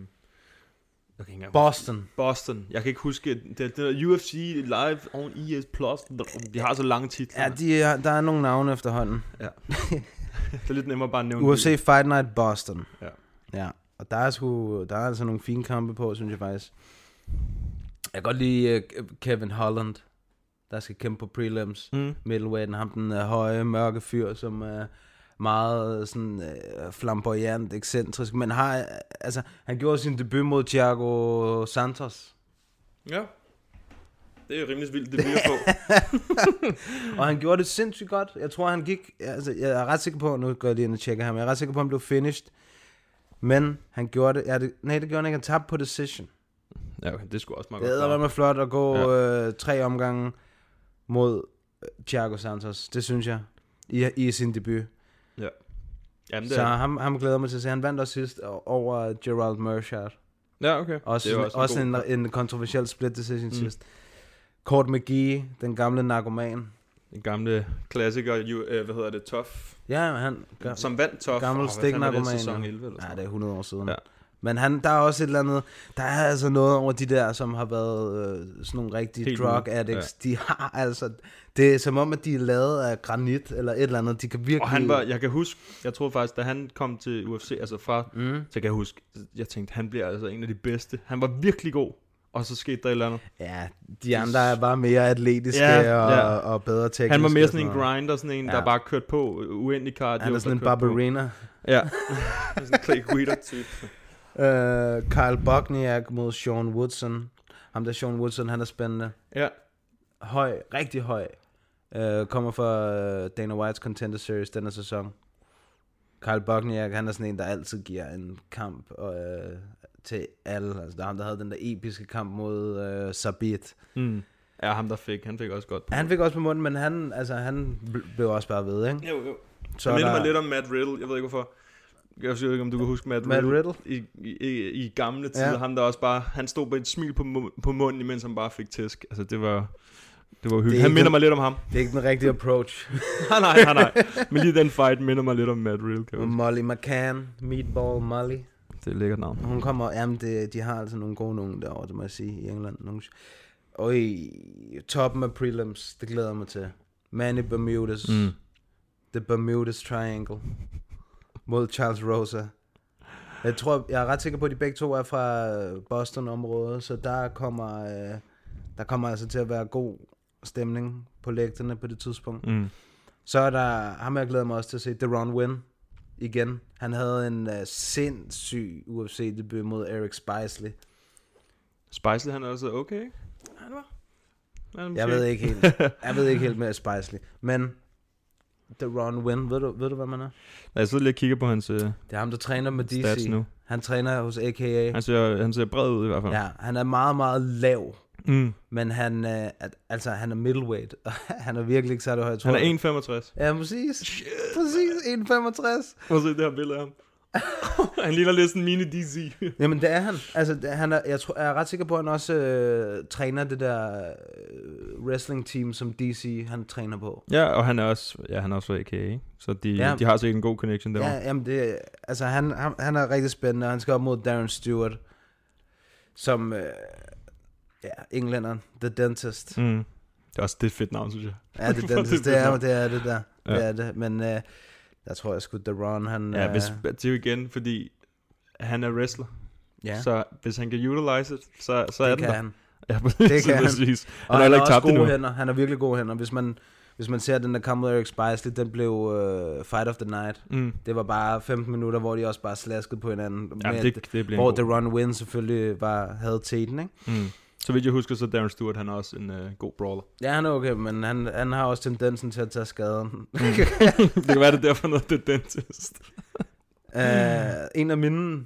jeg kan ikke Boston. Boston. Jeg kan ikke huske, det, det er UFC Live on ES Plus. De har så lange titler. Ja, de er, der er nogle navne efterhånden. Ja. det er lidt nemmere bare at nævne UFC det. Fight Night Boston. Ja. Ja, og der er, sgu, der er altså nogle fine kampe på, synes jeg faktisk. Jeg kan godt lide uh, Kevin Holland, der skal kæmpe på prelims. Mm. Middleweight, ham den uh, høje, mørke fyr, som er meget sådan uh, flamboyant, ekscentrisk, men har, uh, altså, han gjorde sin debut mod Thiago Santos. Ja. Det er jo rimelig vildt, det bliver på. og han gjorde det sindssygt godt. Jeg tror, han gik... Altså, jeg er ret sikker på... Nu går jeg lige ind og tjekker ham. Jeg er ret sikker på, at han blev finished. Men han gjorde det... Ja, det nej, det gjorde han ikke. Han tabte på decision. ja, okay, det skulle også meget Det godt. er klare. med flot at gå ja. øh, tre omgange mod øh, Thiago Santos. Det synes jeg. I, i sin debut. Ja. Jamen, det Så er, ham, ham glæder mig til at se. Han vandt også sidst over Gerald Merchant. ja, okay. Også, det er også, også god en, en kontroversiel split decision Mm. sidst. Court McGee, den gamle narkoman. Den gamle klassiker, ju, øh, hvad hedder det, Tough, Ja, han... Som vandt Tough. gammel fanden var det, stiknarkoman, sæson ja. 11 eller Nej, sådan det er 100 år siden. Ja. Men han, der er også et eller andet, der er altså noget over de der, som har været øh, sådan nogle rigtige Helt drug addicts. Ja. De har altså, det er som om, at de er lavet af granit eller et eller andet. De kan virkelig... Og han var, jeg kan huske, jeg tror faktisk, da han kom til UFC, altså fra, Mm. så kan jeg huske, jeg tænkte, han bliver altså en af de bedste. Han var virkelig god, og så skete der et eller andet. Ja, de andre er bare mere atletiske Ja, og, ja. og bedre tekniske. Han var mere sådan en grinder, sådan en, Ja. der bare kørte på, uendelig cardio. Han er sådan en barberina. Ja, sådan en Clay Guida type. Uh, Kyle Bogniak mod Sean Woodson. Ham der Sean Woodson, han er spændende. Ja, Høj, rigtig høj. Uh, kommer fra uh, Dana White's Contender Series denne sæson. Kyle Bogniak, han er sådan en, der altid giver en kamp uh, til alle. Altså, der er ham, der havde den der episke kamp mod uh, Sabit. mm. ja, ham der fik, han fik også godt på. Han fik også på munden, men han, altså, han bl- blev også bare ved, ikke? Jo, jo. Så det minder der- mig lidt om Matt Riddle, jeg ved ikke hvorfor. Jeg ved ikke, om du kan huske Matt, Matt Riddle? I, i, i, i gamle tider. Ja. Ham der også bare, han stod med et smil på, mu- på munden, imens han bare fik tæsk. Altså det var Det var hyggeligt. Han minder den- mig lidt om ham. Det er ikke den rigtige approach. nej, nej, nej, nej. Men lige den fight minder mig lidt om Matt Real. Kan. Molly McCann, Meatball Molly. Det er et lækkert navn. Hun kommer, jamen det, de har altså nogle gode nogen derovre, det må jeg sige, i England. Nogle, og i toppen af prelims, det glæder jeg mig til. Manny Bermudas, mm. The Bermudas Triangle, mod Charles Rosa. Jeg tror, jeg er ret sikker på, at de begge to er fra Boston-området, så der kommer, øh, der kommer altså til at være god stemning på lægterne på det tidspunkt. Mm. Så er der, ham jeg glæder mig også til at se, Deron Wynn igen. Han havde en uh, sindssyg UFC-debut mod Eric Spicely. Spicely, han er også okay, ikke? Han var. Jeg ved ikke helt, jeg ved ikke helt med Spicely. Men Deron Wynn, ved du, ved du hvad man er? Nej, Jeg sidder lige og kigger på hans uh, Det er ham, der træner med DC. nu. Han træner hos AKA. Han ser, han ser bred ud i hvert fald. Ja, han er meget, meget lav. Mm. Men han, øh, altså, han er middleweight. han er virkelig ikke særlig højt. Han er 1,65. Ja, præcis. Præcis, 1,65. Prøv at se det her billede af ham. han ligner lidt sådan en mini DC. Jamen det er han. Altså det, han er, jeg, tror, jeg er ret sikker på, at han også øh, træner det der øh, wrestling team, som DC han træner på. ja, og han er også, ja, han er også fra AKA, ikke? Så de, Ja. de har sikkert en god connection derovre. Ja, jamen det, altså han, han, han er rigtig spændende, og han skal op mod Darren Stewart, som, øh, ja, englænderen, The Dentist. Mm. Det er også det er et fedt navn, synes jeg. Ja, The er Dentist, et det er, navn. det er det der. Ja. Det er det, men øh, der tror jeg sgu, Deron, han... Ja, hvis, det er jo igen, fordi han er wrestler. Ja. Så hvis han kan utilize it, så, så er det den kan der. han. Ja, Det kan han. præcis. Og Han han ikke også gode endnu. hænder. Han har virkelig gode hænder. Hvis man, hvis man ser den der kamp mod Eric Spicely, den blev uh, Fight of the Night. Mm. Det var bare 15 minutter, hvor de også bare slaskede på hinanden. Ja, Med det- det blev Hvor. The Run Win selvfølgelig var, havde teten, ikke? Mm. Så vidt jeg husker, så Darren Stewart, han er også en uh, god brawler. Ja, han er okay, men han, han har også tendensen til at tage skaden. det kan være, det er derfor noget, det er dentist. uh, en af mine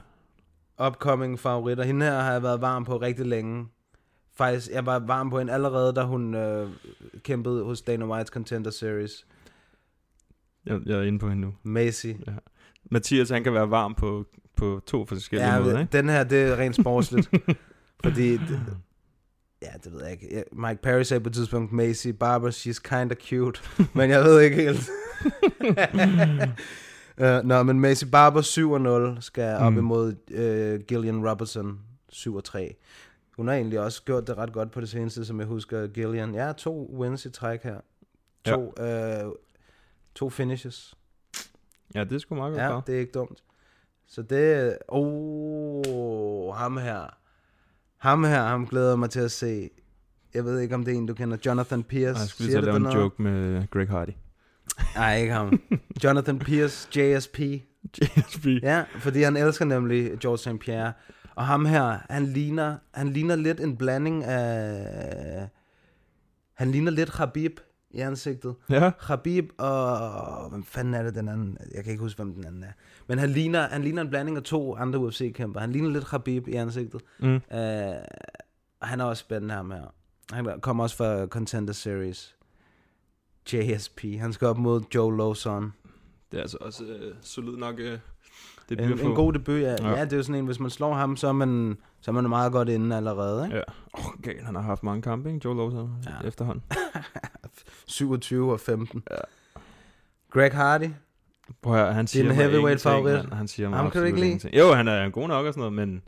upcoming favoritter, hende her har jeg været varm på rigtig længe. Faktisk, jeg var varm på hende allerede, da hun øh, kæmpede hos Dana White's Contender Series. Jeg, jeg er inde på hende nu. Macy. Ja. Mathias, han kan være varm på, på to forskellige Ja, måder, ikke? den her, det er rent sportsligt. fordi, det, ja, det ved jeg ikke. Mike Perry sagde på et tidspunkt, Macy Barber, she's kinda cute. men jeg ved ikke helt. uh, nå, men Macy Barber 7-0 skal op Mm. imod uh, Gillian Robertson 7-3. Hun har egentlig også gjort det ret godt på det seneste, som jeg husker Gillian. Ja, to wins i træk her. To, ja. uh, to finishes. Ja, det er sgu meget godt Ja, det er ikke dumt. Så det... Oh, ham her. Ham her, ham glæder mig til at se. Jeg ved ikke, om det er en, du kender. Jonathan Pierce. Ej, jeg skulle lige det lave en noget? joke med Greg Hardy. Nej, ikke ham. Jonathan Pierce, JSP. JSP. Ja, fordi han elsker nemlig George St. Pierre. Og ham her, han ligner, han ligner lidt en blanding af... Han ligner lidt Khabib i ansigtet. Ja. Khabib og... Hvem fanden er det den anden? Jeg kan ikke huske, hvem den anden er. Men han ligner, han ligner en blanding af to andre UFC-kæmper. Han ligner lidt Khabib i ansigtet. Mm. Uh, og han er også spændende ham her. Han kommer også fra Contender Series. JSP. Han skal op mod Joe Lawson. Det er altså også øh, solid nok øh, det En, en god debut, ja. Ja. ja. det er jo sådan en, hvis man slår ham, så er man, så er man meget godt inde allerede, ikke? Ja. Åh, oh, gal, han har haft mange kampe, ikke? Joe Lawson. Ja. efterhånden. 27 og 15. Ja. Greg Hardy. Prøv at høre, han siger Din heavyweight favorit. mand. Han siger mig Ham kan du ikke absolut lide? ingenting. Jo, han er god nok og sådan noget, men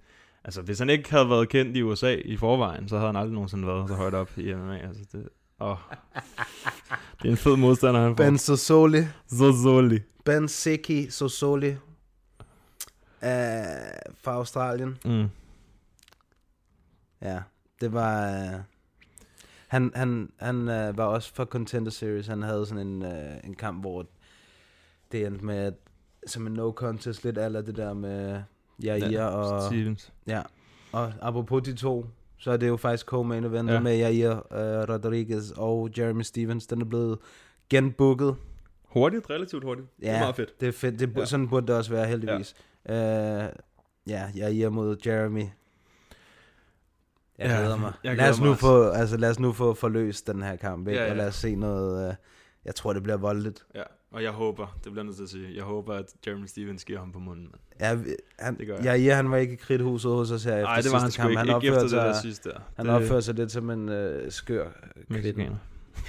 altså, hvis han ikke havde været kendt i USA i forvejen, så havde han aldrig nogensinde været så højt op i MMA. Altså, det, åh. det er en fed modstander, han får. Ben Sosoli. Zozoli. Ben Seki Sosoli. Uh, fra Australien. Mm. Ja, det var... Uh, han han, han uh, var også for Contender Series. Han havde sådan en, uh, en kamp, hvor det endte med, at, som en no contest, lidt eller det der med Jair Ja, og... Stevens. Ja, og apropos de to, så er det jo faktisk co-main event Ja. med Jair uh, Rodriguez og Jeremy Stevens. Den er blevet genbooket. Hurtigt, relativt hurtigt. Ja, Det er meget fedt. Det er fedt. Det, Ja. ja. Sådan burde det også være, heldigvis. Ja, uh, ja Jair mod Jeremy. Jeg Ja, glæder mig. jeg lad, os glæder nu få, altså, lad os nu få forløst den her kamp, ikke? Ja, ja. og lad os se noget... Uh, jeg tror, det bliver voldeligt. Ja, og jeg håber, det bliver nødt til at sige, jeg håber, at Jeremy Stevens giver ham på munden. Ja, han, Det gør jeg. Jair, han var ikke i kridthuset hos os her efter det var han kamp. ikke. Han Ikke efter opførte det der sig, sidste der. Han Det- opfører sig lidt som en uh, skør. Mexikaner.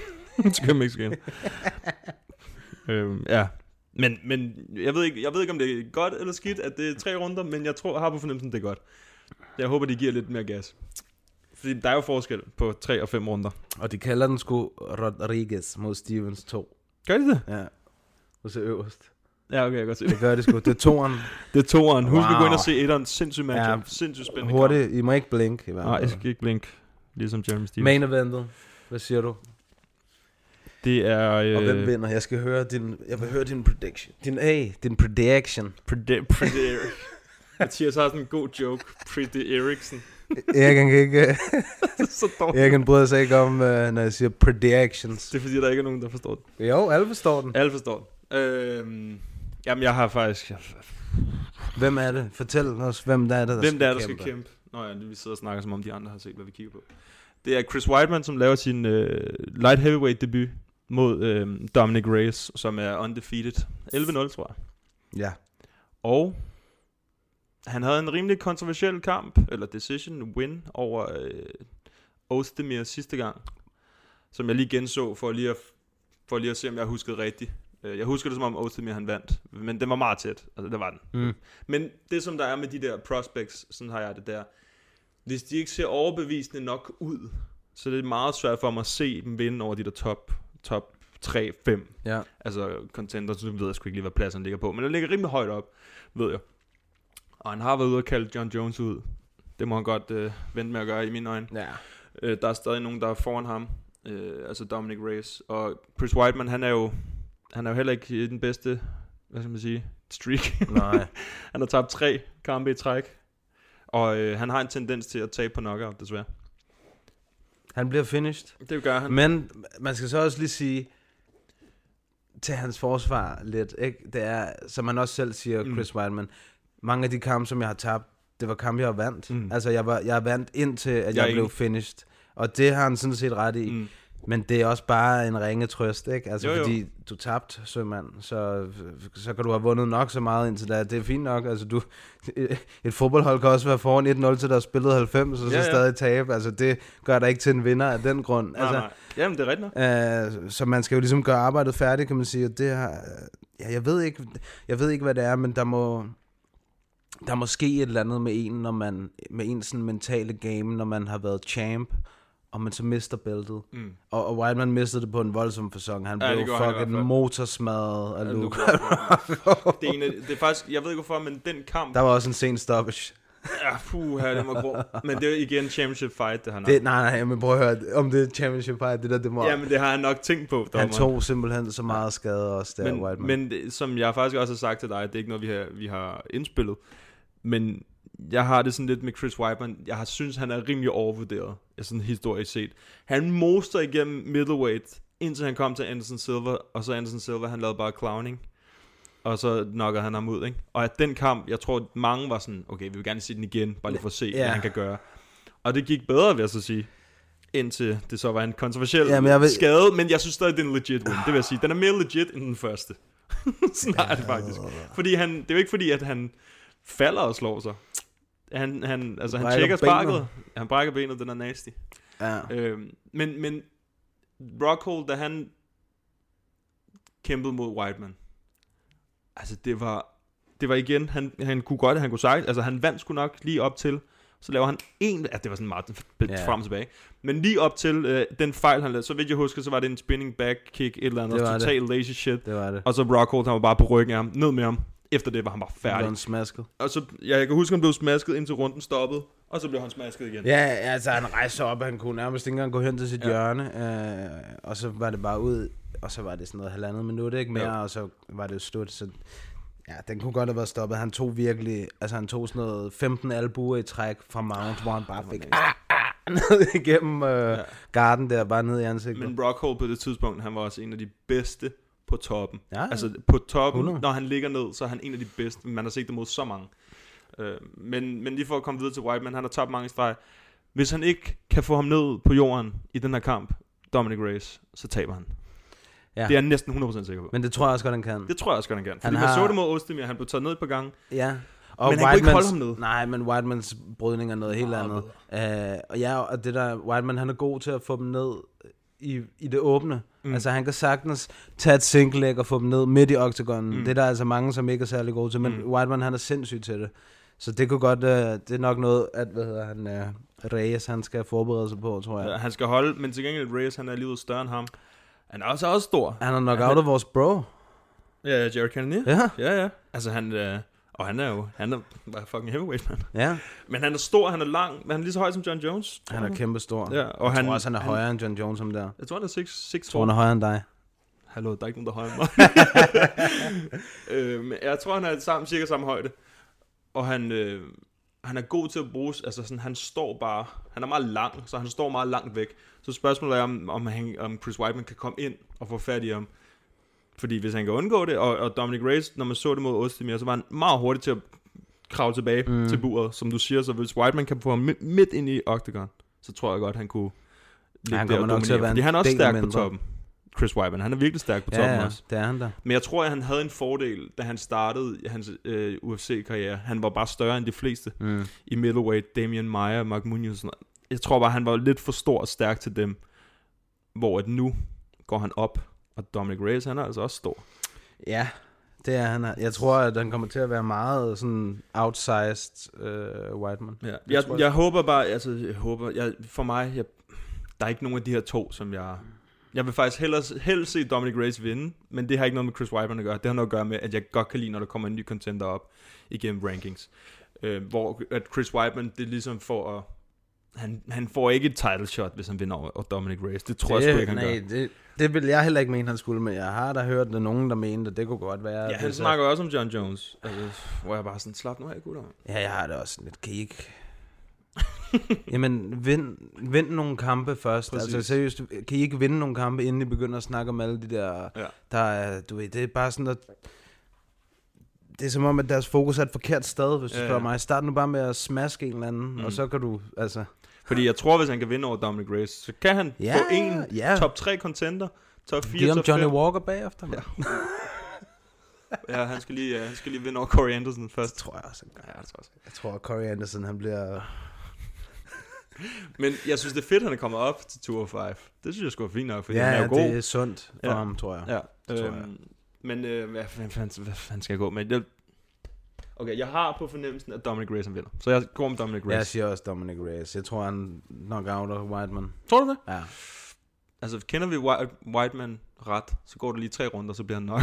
Skør Mexicaner. øhm, ja. Men, men jeg, ved ikke, jeg ved ikke, om det er godt eller skidt, at det er tre runder, men jeg tror, jeg har på fornemmelsen, det er godt. Jeg håber, de giver lidt mere gas. Fordi der er jo forskel på tre og fem runder. Og de kalder den sgu Rodriguez mod Stevens 2. Gør de det? Ja. Og så øverst. Ja, okay, jeg kan godt se Det gør det sgu. Det er toeren. Det er toeren. Husk at gå ind Wow. og se etteren. Sindssygt matchup. Ja, Sindssygt spændende Hurtigt. I må ikke blinke. i hvert kamp. Nej, jeg skal ikke blinke. Ligesom Jeremy Stevens. Main eventet. Hvad siger du? Det er... Øh, Og hvem vinder? Jeg skal høre din, jeg vil høre din prediction. Din, hey, din prediction. Predi- Predi- Mathias har sådan en god joke. Pretty Eriksen. Erik han kan ikke... så dårligt. Erik han bryder sig ikke om, uh, når jeg siger predictions. Det er fordi, der ikke er nogen, der forstår det. Jo, alle forstår den. Alle forstår det. Øhm, jamen, jeg har faktisk... Hvem er det? Fortæl os, hvem der er det, der Hvem skal der er, der kæmpe. skal kæmpe? Nå ja, vi sidder og snakker, som om de andre har set, hvad vi kigger på. Det er Chris Weidman, som laver sin øh, light heavyweight debut mod øh, Dominic Reyes, som er undefeated. 11-0, tror jeg. Ja. Og han havde en rimelig kontroversiel kamp, eller decision win, over øh, Ozdemir sidste gang, som jeg lige genså for lige at, for lige at se, om jeg huskede rigtigt. Øh, Jeg husker det som om Ozdemir han vandt, men den var meget tæt. Altså, det var den. Mm. Men det som der er med de der prospects, sådan har jeg det der, hvis de ikke ser overbevisende nok ud, så er det meget svært for mig at se dem vinde over de der top, top 3-5. Ja. Altså contender, så ved jeg sgu ikke lige, hvad pladsen ligger på. Men den ligger rimelig højt op, ved jeg. Og han har været ude og kalde John Jones ud. Det må han godt øh, vente med at gøre i mine øjne. Ja. Øh, der er stadig nogen, der er foran ham. Øh, altså Dominic Reyes. Og Chris Weidman, han er jo, han er jo heller ikke den bedste, hvad skal man sige, streak. Nej. han har tabt tre kampe i træk. Og øh, han har en tendens til at tabe på knockout, desværre. Han bliver finished. Det gør han. Men man skal så også lige sige, til hans forsvar lidt, ikke? det er, som han også selv siger, Mm. Chris Weidman, mange af de kampe, som jeg har tabt, det var kampe, jeg har vandt. Mm. Altså, jeg, var, jeg vandt indtil, at Jeg jeg, blev finished. Og det har han sådan set ret i. Mm. Men det er også bare en ringe trøst, ikke? Altså, Jo, jo. fordi du tabte, sømand, så, så kan du have vundet nok så meget indtil da. Det er fint nok. Altså, du, et fodboldhold kan også være foran 1-0 til der har spillet 90, og så Ja, ja, stadig tabe. Altså, det gør dig ikke til en vinder af den grund. Nej, altså, nej. Jamen, det er rigtigt nok. Øh, så man skal jo ligesom gøre arbejdet færdigt, kan man sige. Og det har, ja, jeg ved ikke, jeg ved ikke, hvad det er, men der må, der må ske et eller andet med en, når man, med en sådan mentale game, når man har været champ, og man så mister bæltet. Mm. Og, og Whiteman mistede det på en voldsom fasong. Han Ja, blev han fucking motorsmadret af Ja, Luke. Det er, en af, det er faktisk, jeg ved ikke hvorfor, men den kamp... Der var også en sen stoppage. Ja, puh, her, det var grå. Men det er igen championship fight, det han Det, nej, nej, men prøv at høre, om det er championship fight, det der, det må... Ja, men det har han nok tænkt på. han dommeren. tog simpelthen så meget skade også der, men, Whiteman. men det, som jeg faktisk også har sagt til dig, det er ikke noget, vi har, vi har indspillet. Men jeg har det sådan lidt med Chris Weidman. Jeg har synes, han er rimelig overvurderet, sådan historisk set. Han moster igennem middleweight, indtil han kom til Anderson Silva, og så Anderson Silva, han lavede bare clowning. Og så knockede han ham ud, ikke? Og at den kamp, jeg tror, mange var sådan, okay, vi vil gerne se den igen, bare lige for at se, Ja. hvad han kan gøre. Og det gik bedre, vil jeg så sige. Indtil det så var en kontroversiel Ja, men jeg ved- skade, men jeg synes stadig, det er en legit win. Det vil jeg sige. Den er mere legit end den første. Sådan er det faktisk. Fordi han, det er jo ikke fordi, at han falder og slår sig. Han, han, altså, han tjekker sparket. Han brækker benet, den er nasty. Ja. Øhm, men, men Rockhold, da han kæmpede mod Whiteman, altså det var, det var igen, han, han kunne godt, han kunne sagt, altså han vandt sgu nok lige op til, så laver han en, ja, det var sådan meget Ja. frem og tilbage, men lige op til øh, den fejl, han lavede, så vidt jeg husker, så var det en spinning back kick, et eller andet, total lazy shit, Det var det. og så Rockhold, han var bare på ryggen af ham, ned med ham, efter det var han bare Blev færdig. han smasket. Og så, ja, jeg kan huske, han blev smasket, indtil runden stoppede, og så blev han smasket igen. Ja, altså han rejste op, han kunne nærmest ikke engang gå hen til sit Ja. hjørne, øh, og så var det bare ud, og så var det sådan noget halvandet minut, ikke mere, Ja. og så var det slut, så ja, den kunne godt have været stoppet. Han tog virkelig, altså han tog sådan noget 15 albuer i træk fra Mount, hvor han bare fik ah, ah, ned igennem øh, ja. garden der, bare ned i ansigtet. Men Rockhold på det tidspunkt, han var også en af de bedste på toppen. Ja, ja. Altså på toppen, 100. når han ligger ned, så er han en af de bedste. Man har set det mod så mange. Øh, men, men lige for at komme videre til Whiteman, han har tabt mange streg. Hvis han ikke kan få ham ned på jorden i den her kamp, Dominic Reyes, så taber han. ja. Det er jeg næsten 100% sikker på. Men det tror jeg også godt, han kan. Det tror jeg også godt, han kan. Fordi Han man har- så det mod Ostemir, han blev taget ned et par gange. Ja. Men han kunne ikke holde Whitemans- ham ned. Nej, men Whitemans brydning er noget helt Meget andet. Uh, og ja, og det der, Whiteman han er god til at få dem ned i, i det åbne. Mm. Altså han kan sagtens tage et single leg og få dem ned midt i octagonen. Mm. Det er der altså mange, som ikke er særlig gode til, men mm. Whiteman han er sindssyg til det. Så det kunne godt, uh, det er nok noget, at, hvad hedder han, uh, Reyes, han skal forberede sig på, tror jeg. Ja, han skal holde, men til gengæld Reyes, han er alligevel større end ham. Han er også, også stor. Han er nok out af vores bro. Ja, Jared Kennedy. Ja. Ja, ja. Altså han, øh, og han er jo, han er bare fucking heavyweight, man. Ja, Men han er stor, han er lang, men han er lige så høj som John Jones. han er kæmpe stor. Ja, og jeg han- tror også, han er han- højere end John Jones, som der. Jeg tror, han er 6 Jeg tror, han er højere end dig. Hallo, der er ikke nogen, der er højere end mig. øh, men jeg tror, han er sammen, cirka samme højde. Og han, øh, han er god til at bruge, altså sådan, han står bare, han er meget lang, så han står meget langt væk. Så spørgsmålet er, om, om, han, om Chris Weidman kan komme ind og få fat i ham. Fordi hvis han kan undgå det, og, og Dominic Reyes, når man så det mod Ostemir, så var han meget hurtig til at kravle tilbage mm. til buret, som du siger. Så hvis Weidman kan få ham midt, ind i Octagon, så tror jeg godt, han kunne ligge Han der og nok til at dominere. være Fordi han er også stærk på mindre. toppen. Chris Weidman, han er virkelig stærk på toppen Ja, ja, også. det er han der. Men jeg tror, at han havde en fordel, da han startede hans øh, UFC-karriere. Han var bare større end de fleste Mm. i middleweight. Damian Maia, Mark Munoz. Jeg tror bare, han var lidt for stor og stærk til dem. Hvor at nu går han op. Og Dominic Reyes, han er altså også stor. Ja, det er han. Jeg tror, at han kommer til at være meget sådan outsized uh, Whiteman. Ja. Det Jeg, jeg, jeg håber bare, altså jeg håber, jeg, for mig, jeg, der er ikke nogen af de her to, som jeg... Jeg vil faktisk hellere, helst se Dominic Reyes vinde, men det har ikke noget med Chris Weidman at gøre. Det har noget at gøre med, at jeg godt kan lide, når der kommer en ny contender op igennem rankings. Øh, hvor at Chris Weidman, det ligesom for at... Han, han får ikke et title shot, hvis han vinder over Dominic Reyes. Det tror det, jeg sgu ikke, han nej, gør. det, det vil jeg heller ikke mene, han skulle, men jeg har da hørt, at nogen, der mente, at det kunne godt være. Ja, han snakker også om John Jones. Altså, hvor jeg bare sådan, slap nu af, gutter. Ja, jeg har det også lidt. Kan I ikke... Jamen, vind, vind nogle kampe først. Præcis. Altså seriøst, kan I ikke vinde nogle kampe, inden I begynder at snakke om alle de der... Ja. Der er, du ved, det er bare sådan, at... Det er som om, at deres fokus er et forkert sted, hvis du Ja, spørger ja. mig. Start nu bare med at smaske en eller anden, Mm. og så kan du, altså... Fordi jeg tror, hvis han kan vinde over Dominic Reyes, så kan han Ja, få en ja. top 3 contender, top 4, Giv ham top Johnny 5. Walker bagefter, man. Ja. Ja, han skal lige, uh, han skal lige vinde over Corey Anderson først. Det tror jeg også. Ja, det tror jeg også. Jeg tror, at Corey Anderson, han bliver... Men jeg synes, det er fedt, at han er kommet op til 205. Det synes jeg skulle være fint nok, fordi ja, han er jo ja, god. det er sundt for Ja. ham, tror jeg. Ja, Det tror jeg. øhm, men øh, hvad, hvad, fanden, hvad fanden skal jeg gå med? Jeg, okay, jeg har på fornemmelsen, at Dominic Reyes han vinder. Så jeg går med Dominic Jeg Reyes. siger også Dominic Reyes. Jeg tror, han nok out af Whiteman. Tror du det? Ja. Altså, kender vi White, Whiteman ret, så går det lige tre runder, så bliver han nok.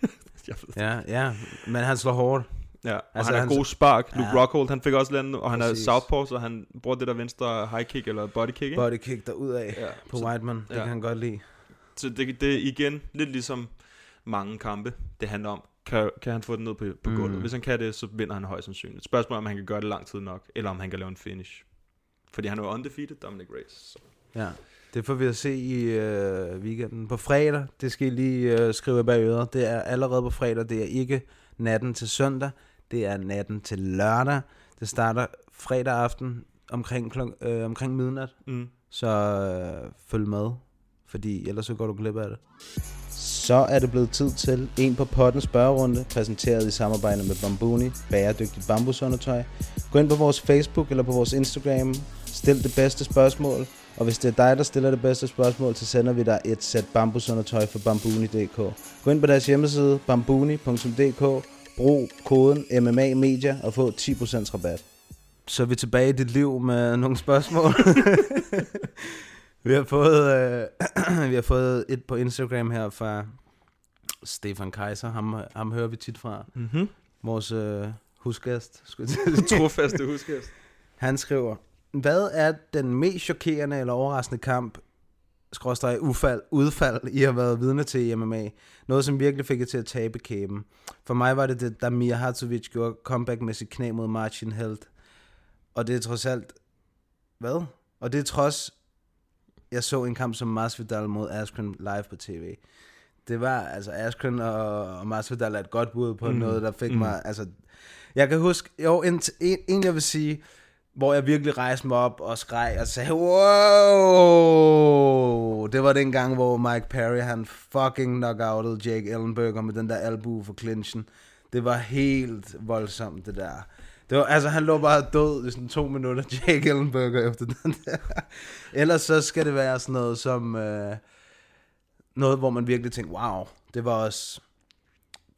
jeg. Ja, ja. Men han slår hårdt. Ja, og Altså, han har god spark. Luke Ja. Rockhold, han fik også landet, og han Præcis. er southpaw, så han bruger det der venstre high kick eller body kick, ikke? Body kick af Ja, på så- Whiteman. Det ja. kan han godt lide. Så det, det er igen lidt ligesom mange kampe, det handler om, kan, kan han få den ned på, på Mm. gulvet. Hvis han kan det, så vinder han højst sandsynligt. Spørgsmålet er, om han kan gøre det lang tid nok, eller om han kan lave en finish. Fordi han er jo undefeated, Dominic Reyes. Så. Ja. Det får vi at se i øh, weekenden. På fredag, det skal I lige øh, skrive bag øret. Det er allerede på fredag. Det er ikke natten til søndag. Det er natten til lørdag. Det starter fredag aften omkring, klok, øh, omkring midnat. Mm. Så øh, følg med, fordi ellers så går du glip af det. Så er det blevet tid til en på potten spørgerunde, præsenteret i samarbejde med Bambuni, bæredygtigt bambusundertøj. Gå ind på vores Facebook eller på vores Instagram, stil det bedste spørgsmål, og hvis det er dig, der stiller det bedste spørgsmål, så sender vi dig et sæt bambusundertøj fra bambuni.dk. Gå ind på deres hjemmeside, bambuni.dk, brug koden MMA Media og få 10% rabat. Så er vi tilbage i dit liv med nogle spørgsmål. vi har fået øh, vi har fået et på Instagram her fra Stefan Kaiser. Ham, ham hører vi tit fra. Mm-hmm. Vores øh, husgæst. Trofaste huskæst. Han skriver, hvad er den mest chokerende eller overraskende kamp, skråstrej ufald, udfald, I har været vidne til i MMA? Noget, som virkelig fik jer til at tabe kæben. For mig var det det, da Mia Hatzovic gjorde comeback med sit knæ mod Marcin Held. Og det er trods alt... Hvad? Og det er trods... Jeg så en kamp som Masvidal mod Askren live på tv. Det var, altså Askren og, og Masvidal er et godt bud på mm. noget, der fik mm. mig, altså... Jeg kan huske, jo, en, en, en jeg vil sige, hvor jeg virkelig rejste mig op og skreg og sagde, wow! Det var den gang, hvor Mike Perry, han fucking knockoutede Jake Ellenberger med den der albu for clinchen. Det var helt voldsomt, det der. Det var, altså, han lå bare død i sådan to minutter, Jake Ellenberger, efter den der. Ellers så skal det være sådan noget som... Øh, noget, hvor man virkelig tænker, wow, det var også...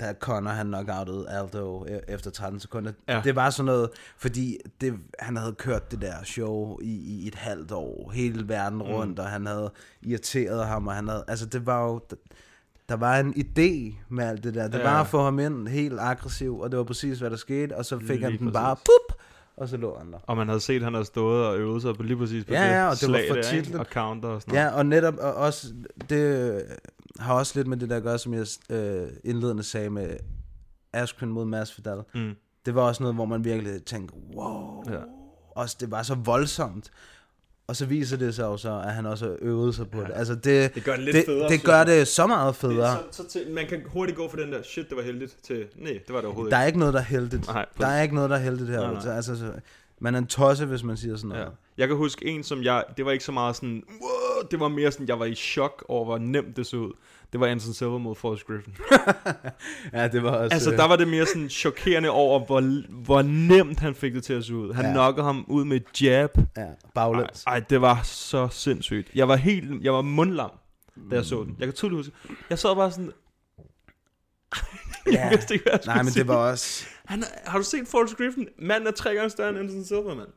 Da Connor han knockoutede Aldo e- efter 13 sekunder. Ja. Det var sådan noget, fordi det, han havde kørt det der show i, i et halvt år, hele verden rundt, og han havde irriteret ham, og han havde... Altså, det var jo... Der var en idé med alt det der. Det Ja. var at få ham ind helt aggressiv, og det var præcis, hvad der skete, og så fik Lige han den præcis. bare, pup, og så lå han der. Og man havde set, at han havde stået og øvet sig på lige præcis på Ja, det ja, og det var slag for der. Og counter og sådan noget. Ja, og netop og også, det har også lidt med det der at gøre, som jeg øh, indledende sagde med Askren mod Masvidal. Mm. Det var også noget, hvor man virkelig tænkte, wow, Ja. også det var så voldsomt. Og så viser det sig jo så, at han også øvet sig på det. Altså det, Det gør det lidt det, federe, det gør det så meget federe. Så, så til, man kan hurtigt gå fra den der, shit, det var heldigt, til, nej, det var det overhovedet Der er ikke noget, der er heldigt. Nej, der er ikke noget, der er heldigt her. Nej, nej. Altså, så, man er en tosse, hvis man siger sådan noget. Ja. Jeg kan huske en, som jeg, det var ikke så meget sådan, wow, det var mere sådan, jeg var i chok over, hvor nemt det så ud. Det var Anderson Silva mod Forrest Griffin. Ja, det var også... altså, øh, der var det mere sådan chokerende over, hvor, hvor nemt han fik det til at se ud. Han Ja. ja. knockede ham ud med et jab. Ja, baglæns. Ej, ej, det var så sindssygt. Jeg var helt, jeg var mundlam, da jeg så den. Jeg kan tydeligt huske, jeg sad bare sådan, jeg vidste ikke, hvad jeg Nej, men sige. det var også... Han, har du set Forrest Griffin? Manden er tre gange større end Anderson Silva, mand.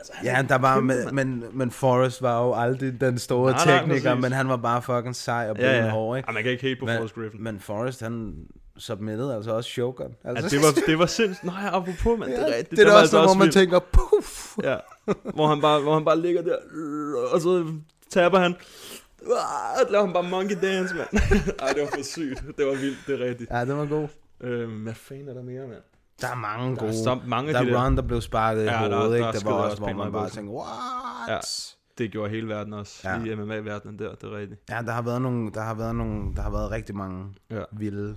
Altså, han Ja, er der var, kæmpe, men, men, Forrest var jo aldrig den store Nej, nej, tekniker, præcis. men han var bare fucking sej og Ja, ja. hård, ikke? Ej, man kan ikke hate på men, Forrest Griffin. Men Forrest, han submittede altså også Shogun. Altså, Ja, det var, det var sindssygt. Nej, apropos, mand. det er rigtigt. det er også noget, hvor man vildt. tænker, puff. Ja, hvor han bare, hvor han bare ligger der, og så taber han. Og laver han bare monkey dance, mand. Ej, det var for sygt. Det var vildt, det er rigtigt. Ja, det var god. Øhm, hvad fanden er der mere, mand? Der er mange Der er gode. så mange der de er der. Ron, der blev sparket i Ja, der- hovedet, der ikke? er Det sgu var også, hvor man bare tænkte, what? Ja, det gjorde hele verden også. Ja. I MMA-verdenen der, det er rigtigt. Ja, der har været nogle, der har været nogle, der har været rigtig mange Ja. vilde.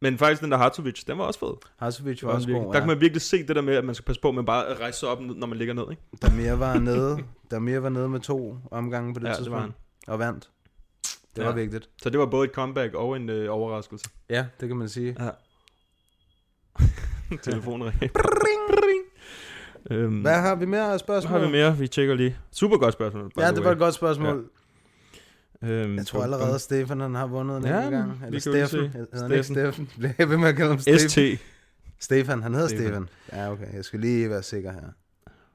Men faktisk den der Hartovic, den var også fed. Hassovic Det var var også virkelig, god, der ja. kan man virkelig se det der med, at man skal passe på med bare at rejse sig op, når man ligger ned, ikke? Damir var nede, Damir var nede med to omgange på det Ja, det tidspunkt. var han. Og vandt. Det Ja. var vigtigt. Så det var både et comeback og en øh, overraskelse. Ja, det kan man sige. Ja. Telefonen ring. Øhm, Hvad har vi mere af Hvad spørgsmål? har vi mere? Vi tjekker lige. Super godt spørgsmål. Ja, det var et godt spørgsmål. Øhm, Jeg tror allerede, Stefan han har vundet en Ja, gang. Eller Steffen. Hedder han ikke Steffen. Steffen? Bliver jeg ved med at kalde ham Steffen? ST. Stefan, han hedder Stefan. Ja, okay. Jeg skal lige være sikker her.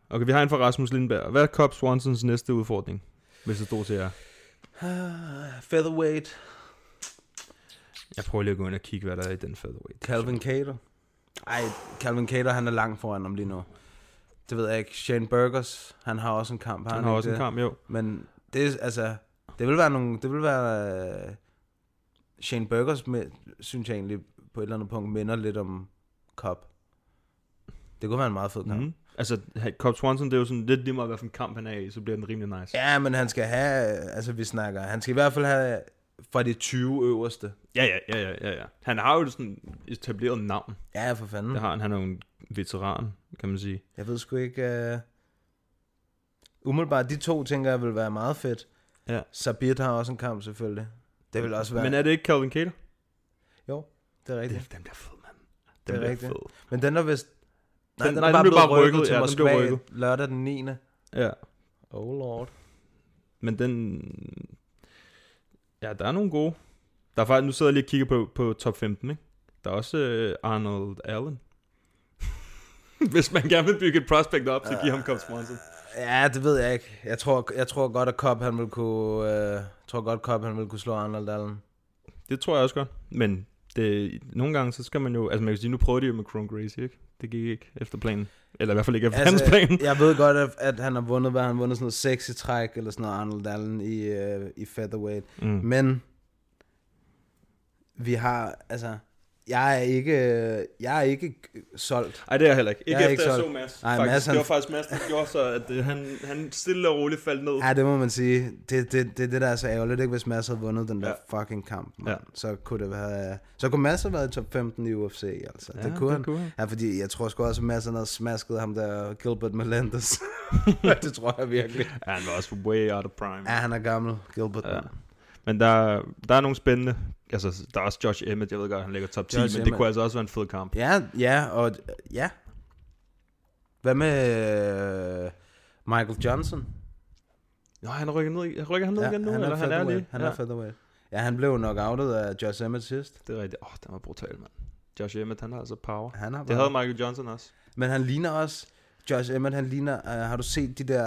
Okay, vi har en fra Rasmus Lindberg. Hvad er Cobb Swansons næste udfordring, hvis det stod til jer? Featherweight. Jeg prøver lige at gå ind og kigge, hvad der er i den featherweight. Calvin Cater. Ej, Calvin Cater, han er langt foran ham lige nu. Det ved jeg ikke. Shane Burgers, han har også en kamp. Han ikke har også en det? kamp, jo. Men det er, altså, det vil være nogle, det vil være, uh, Shane Burgers, med, synes jeg egentlig, på et eller andet punkt, minder lidt om Cobb. Det kunne være en meget fed kamp. Mm. Altså, Cobb Swanson, det er jo sådan lidt lige meget, hvad for en kamp han er i, så bliver den rimelig nice. Ja, men han skal have, altså vi snakker, han skal i hvert fald have fra de 20 øverste. Ja, ja, ja, ja, ja, ja. Han har jo sådan etableret navn. Ja, for fanden. Det har han. Han er jo en veteran, kan man sige. Jeg ved sgu ikke... Uh... Umiddelbart, de to tænker jeg vil være meget fedt. Ja. Sabit har også en kamp selvfølgelig. Det vil også være... Men er det ikke Calvin Cater? Jo, det er rigtigt. Det, den bliver fed, mand. Det Den er rigtigt. fed. Men den er vist... Nej, Den- den, nej, er bare den blev bare rykket, rykket. til Ja, den Moskva rykket. lørdag den 9. Ja. Oh lord. Men den... Ja, der er nogle gode. Der er faktisk, nu sidder jeg lige og kigger på, på top 15, ikke? Der er også øh, Arnold Allen. Hvis man gerne vil bygge et prospect op, så giv ham Cobb Swanson. Ja, det ved jeg ikke. Jeg tror, jeg tror godt, at Cobb han vil kunne... Øh, tror godt, Cobb han vil kunne slå Arnold Allen. Det tror jeg også godt. Men det, nogle gange, så skal man jo... Altså man kan sige, nu prøvede de jo med Chrome Gracie, ikke? Det gik ikke efter planen. Eller i hvert fald ikke efter altså, hans plan. jeg ved godt, at, at han har vundet, hvad han har vundet sådan noget sexy træk, eller sådan noget Arnold Allen i, øh, i featherweight. Mm. Men vi har, altså, jeg er ikke, jeg er ikke solgt. Ej, det er jeg heller ikke. Ikke Jeg er efter jeg så. Mads. Nej, faktisk. Mads, Det han- var faktisk Mads, der gjorde så, at øh, han, han stille og roligt faldt ned. Ja, det må man sige. Det, det, det, det der er så ærgerligt, ikke? Hvis Mads havde vundet den der Ja. fucking kamp, man. Ja. Så kunne det være... Så kunne Mads have været i top 15 i UFC, altså. Ja, det kunne det han. kunne han. Ja, fordi jeg tror sgu også, at Mads havde smasket ham der Gilbert Melendez. det tror jeg virkelig. Ja, han var også way out of prime. Ja, han er gammel, Gilbert. Ja. Ja. Men der, der er nogle spændende... Altså, der er også Josh Emmett, jeg ved godt, han ligger top 10, Josh men det Emmett. kunne altså også være en fed kamp. Ja, ja, og ja. Hvad med øh, Michael Johnson? Nå, han rykker ned, rykker han ned igen nu, han eller han er lige? Han ja. er featherweight. Ja, han blev nok outet af Josh Emmett sidst. Det er rigtigt. Åh, oh, den var brutal, mand. Josh Emmett, han har altså power. Han har Det havde Michael Johnson også. Men han ligner også... Josh Emmett, han ligner... Uh, har du set de der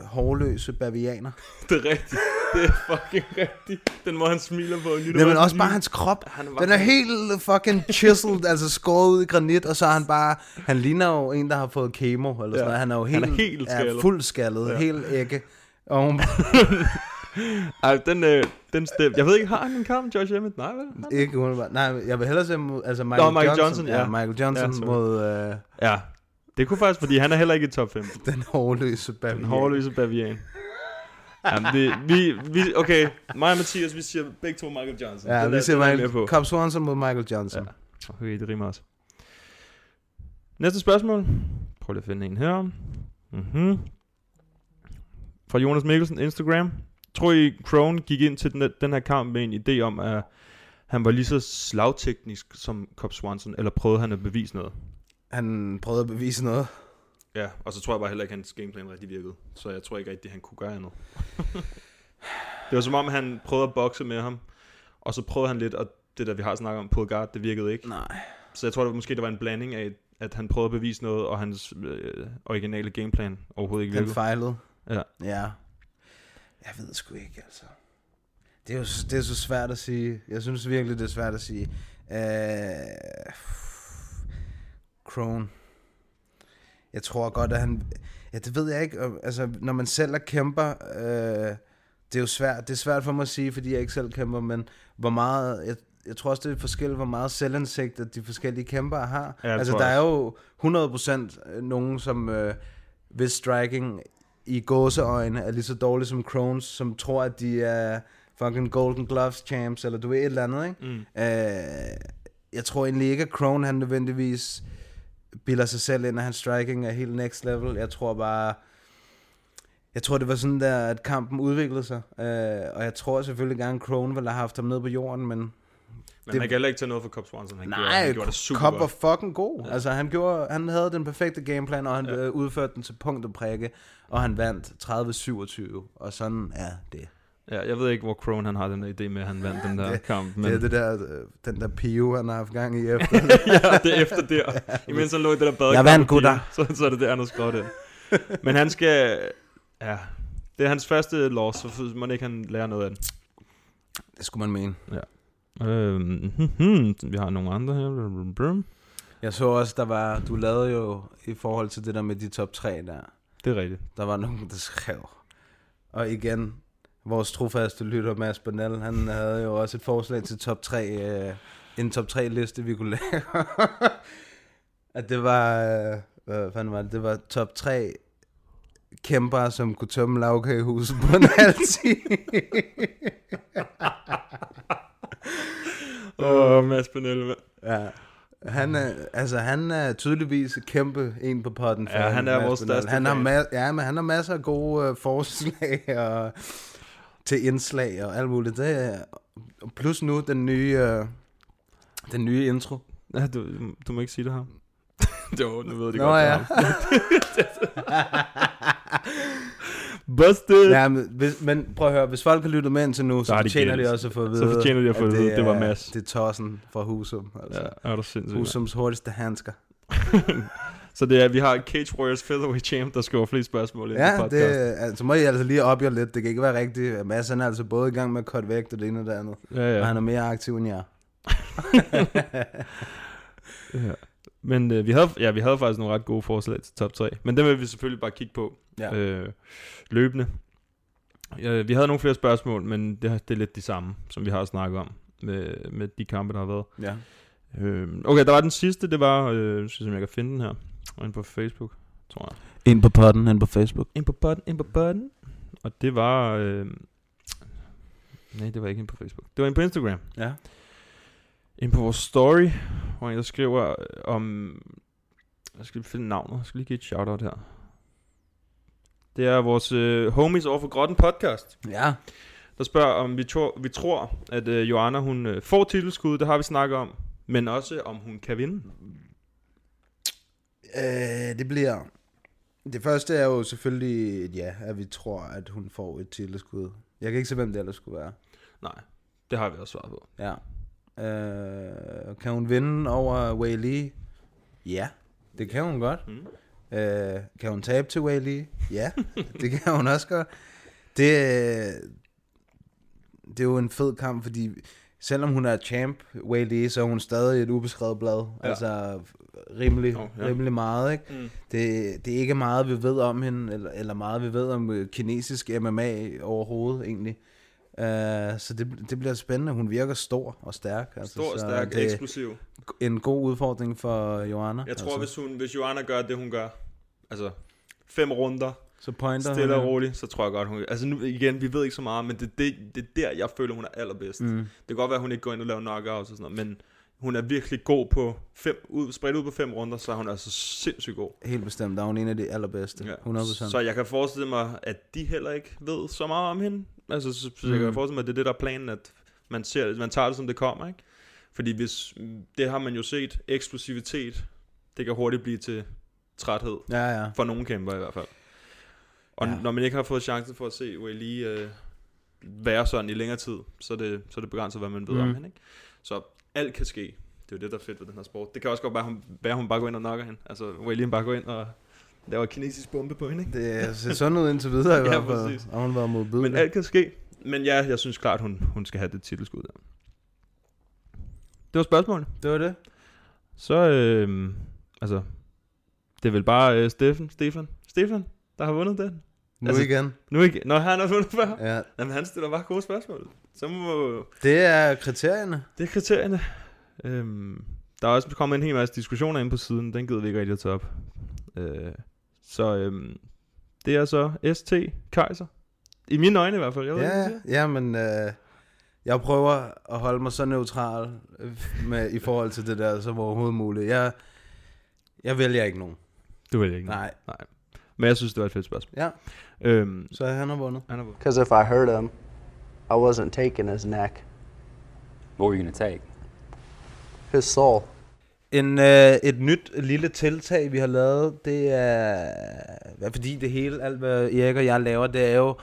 uh, hårløse bavianer? Det er rigtigt. Det er fucking rigtigt. Den måde, han smiler på. Nej, men også sådan bare hans krop. Han er Den er helt fucking chiseled, altså skåret ud i granit, og så er han bare... Han ligner jo en, der har fået kemo, eller sådan Ja. noget. Han er jo Han helt, er helt skaldet. Ja, fuld skaldet, Ja. helt ægge. Og hun, Ej, den, øh, den step. Jeg ved ikke, har han en kamp, Josh Emmett? Nej, vel? Han? ikke umiddelbart. Nej, jeg vil hellere se mod, altså Michael, Nå, Michael Johnson. Johnson, ja. Michael Johnson Ja, sorry. mod øh, Ja. Det kunne faktisk, fordi han er heller ikke i top 5. den hårløse bavian. Den hårløse bavian. Jamen, det, vi, vi, okay, mig og Mathias, vi siger begge to Michael Johnson. Ja, Den vi er- er med Michael, på. Cobb Swanson mod Michael Johnson. Ja. Okay, det rimer også. Næste spørgsmål. Prøv lige at finde en her. Mm-hmm. Fra Jonas Mikkelsen, Instagram. Tror I, Crone gik ind til den, den her kamp med en idé om, at han var lige så slagteknisk som Cobb Swanson, eller prøvede han at bevise noget? Han prøvede at bevise noget. Ja, og så tror jeg bare heller ikke, at hans gameplan rigtig virkede. Så jeg tror ikke rigtig, han kunne gøre andet. det var som om, han prøvede at bokse med ham, og så prøvede han lidt, og det der, vi har snakket om, pull guard, det virkede ikke. Nej. Så jeg tror, det var, måske det var en blanding af, at han prøvede at bevise noget, og hans øh, originale gameplan overhovedet ikke virkede. fejlede. Ja. Ja. Jeg ved sgu ikke, altså. Det er jo det er så svært at sige. Jeg synes virkelig, det er svært at sige. Uh, Crone. Jeg tror godt, at han... Ja, det ved jeg ikke. og, Altså, når man selv er kæmper... Uh, det er jo svært. Det er svært for mig at sige, fordi jeg ikke selv kæmper, men hvor meget... Jeg, jeg tror også, det er forskelligt, hvor meget selvindsigt, at de forskellige kæmpere har. Ja, altså, der er jo 100% nogen, som... Øh, hvis striking i gåseøjne er lige så dårlig som Crones, som tror, at de er fucking Golden Gloves champs, eller du ved et eller andet, ikke? Mm. Øh, jeg tror egentlig ikke, at Crone han nødvendigvis bilder sig selv ind, at hans striking er helt next level. Jeg tror bare... Jeg tror, det var sådan der, at kampen udviklede sig. Øh, og jeg tror selvfølgelig gerne, Crone ville have haft ham ned på jorden, men... Men det- man kan heller ikke tage noget for Cobb Swanson. Han gjorde, Nej, han gjorde det super Cobb var fucking god. Ja. Altså, han, gjorde, han havde den perfekte gameplan, og han ja. øh, udførte den til punkt og prikke, og han vandt 30-27, og sådan er det. Ja, jeg ved ikke, hvor Crone han har den der idé med, at han vandt den der det, kamp. Men... Det er det der, øh, den der pio, han har haft gang i efter. ja, det er efter der. Imens han lå i det der badekar. Jeg vandt, gutter. Så, så er det der, han har skrevet det. Men han skal... Ja, det er hans første loss, så må ikke han lære noget af den. det skulle man mene. Ja. Øhm, hmm, vi har nogle andre her. Jeg så også, der var, du lavede jo i forhold til det der med de top 3 der, Det er rigtigt. der var nogen, der skrev. Og igen, vores trofaste lytter, Mads Bernal, han havde jo også et forslag til top 3, øh, en top 3 liste, vi kunne lave. at det var, øh, hvad fanden var det, det var top 3 kæmper, som kunne tømme lavkagehuset på en halv time. Åh, oh, Mads mand. ja. Han er, altså, han er tydeligvis kæmpe en på potten. Ja, han er Mads vores Bernal. største han har ma- Ja, men han har masser af gode øh, forslag og, til indslag og alt muligt. Det er, plus nu den nye, øh, den nye intro. Ja, du, du må ikke sige det her. jo, nu ved de Nå, godt, ja. det. Busted! Ja, men, hvis, men prøv at høre, hvis folk har lyttet med indtil nu, så, Så de fortjener gættet. de også at få at Så vide, fortjener de at få at vide, det var Mads. Det er tossen fra Husum. Altså. Ja, er du sindssygt. Husums hurtigste handsker. Så det er, vi har Cage Warriors Featherweight Champ, der skriver flest spørgsmål på Ja, podcast. det, altså må I altså lige op jer lidt. Det kan ikke være rigtigt. Mads han er altså både i gang med at cut vægt og det ene og det andet. Ja, ja. Og han er mere aktiv end jer. ja. Men øh, vi, havde, ja, vi havde faktisk nogle ret gode forslag til top 3. Men dem vil vi selvfølgelig bare kigge på Ja. øh, løbende. Ja, vi havde nogle flere spørgsmål, men det, det er lidt de samme, som vi har snakket om med, med de kampe, der har været. Ja. Øh, okay, der var den sidste, det var, øh, jeg synes, om jeg kan finde den her, inde på Facebook, tror jeg. Ind på potten, ind på Facebook. Ind på button, ind på button. Og det var, øh, nej, det var ikke ind på Facebook. Det var ind på Instagram. Ja. Ind på vores story, hvor jeg skriver øh, om... Jeg skal finde navnet. Jeg skal lige give et shout-out her. Det er vores øh, Homies Over for Grotten podcast, Ja. der spørger, om vi, tror, vi tror, at øh, Joanna hun øh, får titelskud. Det har vi snakket om. Men også, om hun kan vinde. Øh, det bliver... Det første er jo selvfølgelig et ja, at vi tror, at hun får et titelskud. Jeg kan ikke se, hvem det ellers skulle være. Nej, det har vi også svaret på. Ja. Øh, kan hun vinde over Wei Lee? Ja, det kan hun godt. Mm. Øh, kan hun tabe til Wei Lee? Ja, det kan hun også godt. Det, det er jo en fed kamp, fordi selvom hun er champ, Wei Lee, så er hun stadig et ubeskrevet blad. Ja. Ja. Altså rimelig, oh, ja. rimelig meget, ikke? Mm. Det, det er ikke meget, vi ved om hende, eller, eller meget, vi ved om øh, kinesisk MMA overhovedet, egentlig. Uh, så det, det bliver spændende. Hun virker stor og stærk. Altså, Stor, så stærk, det er eksplosiv. En god udfordring for Joanna. Jeg tror, altså. hvis, hun, hvis Joanna gør det, hun gør, altså fem runder, Så pointer stille og roligt, så tror jeg godt, hun... Altså nu, igen, vi ved ikke så meget, men det, det, det er der, jeg føler, hun er allerbedst. Mm. Det kan godt være, at hun ikke går ind og laver knockouts og sådan noget, men hun er virkelig god på fem, ud, spredt ud på fem runder, så er hun altså sindssygt god. Helt bestemt, der er hun en af de allerbedste. Ja. 100%. Så jeg kan forestille mig, at de heller ikke ved så meget om hende. Altså, så, så jeg kan Mm. forestille mig, at det er det, der er planen, at man, ser, man tager det, som det kommer, ikke? Fordi hvis, det har man jo set, eksplosivitet, det kan hurtigt blive til træthed. Ja, ja. For nogle kæmper i hvert fald. Og Ja. når man ikke har fået chancen for at se Wei øh, være sådan i længere tid, så er det, så er det begrænset, hvad man ved mm. om Mm. hende. Ikke? Så alt kan ske. Det er jo det, der er fedt ved den her sport. Det kan også godt være, hun, være, hun bare går ind og knocker hende. Altså, Wei bare går ind og laver kinesisk bombe på hende. Ikke? Det ser sådan ud indtil videre i Ja, hvert fald. præcis. Og hun var modbydelig. Men alt kan ske. Men ja, jeg synes klart, hun, hun skal have det titelskud der. Det var spørgsmålet. Det var det. Så, øh, altså, det er vel bare øh, Stefan, Stefan, Stefan, der har vundet den. Nu Altså, igen. Nu igen. Nå, han har vundet før. Ja. Jamen, han stiller bare gode spørgsmål. Så må... Det er kriterierne. Det er kriterierne. Øhm, der er også kommet en hel masse diskussioner ind på siden. Den gider vi ikke rigtig at tage op. Øh, så øhm, det er så ST Kaiser. I mine øjne i hvert fald. Jeg ved ikke, Ja, siger. ja, men øh, jeg prøver at holde mig så neutral øh, med, i forhold til det der, som overhovedet muligt. Jeg, jeg vælger ikke nogen. Du vælger ikke Nej. Nej. Men jeg synes, det var et fedt spørgsmål. Ja. Øhm, Så han har vundet. Han har vundet. Because if I hurt him, I wasn't taking his neck. What were you going to take? His soul. En, øh, et nyt lille tiltag, vi har lavet, det er, fordi det hele, alt hvad Erik og jeg laver, det er jo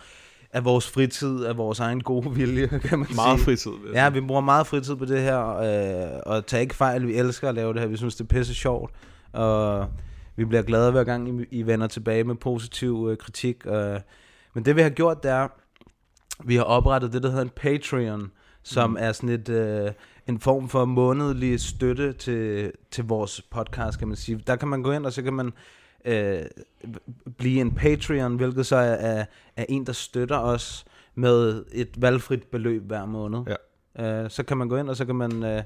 af vores fritid, af vores egen gode vilje, kan man Meget sige. fritid, Ja, vi bruger meget fritid på det her, øh, og tag ikke fejl, vi elsker at lave det her, vi synes, det er pisse sjovt, og vi bliver glade hver gang, I, I vender tilbage med positiv øh, kritik. Øh. Men det vi har gjort, det er, vi har oprettet det, der hedder en Patreon, som mm. er sådan et, øh, en form for månedlig støtte til, til vores podcast, kan man sige. Der kan man gå ind, og så kan man øh, blive en Patreon, hvilket så er, er, er en, der støtter os med et valgfrit beløb hver måned. Ja. Øh, så kan man gå ind, og så kan man øh,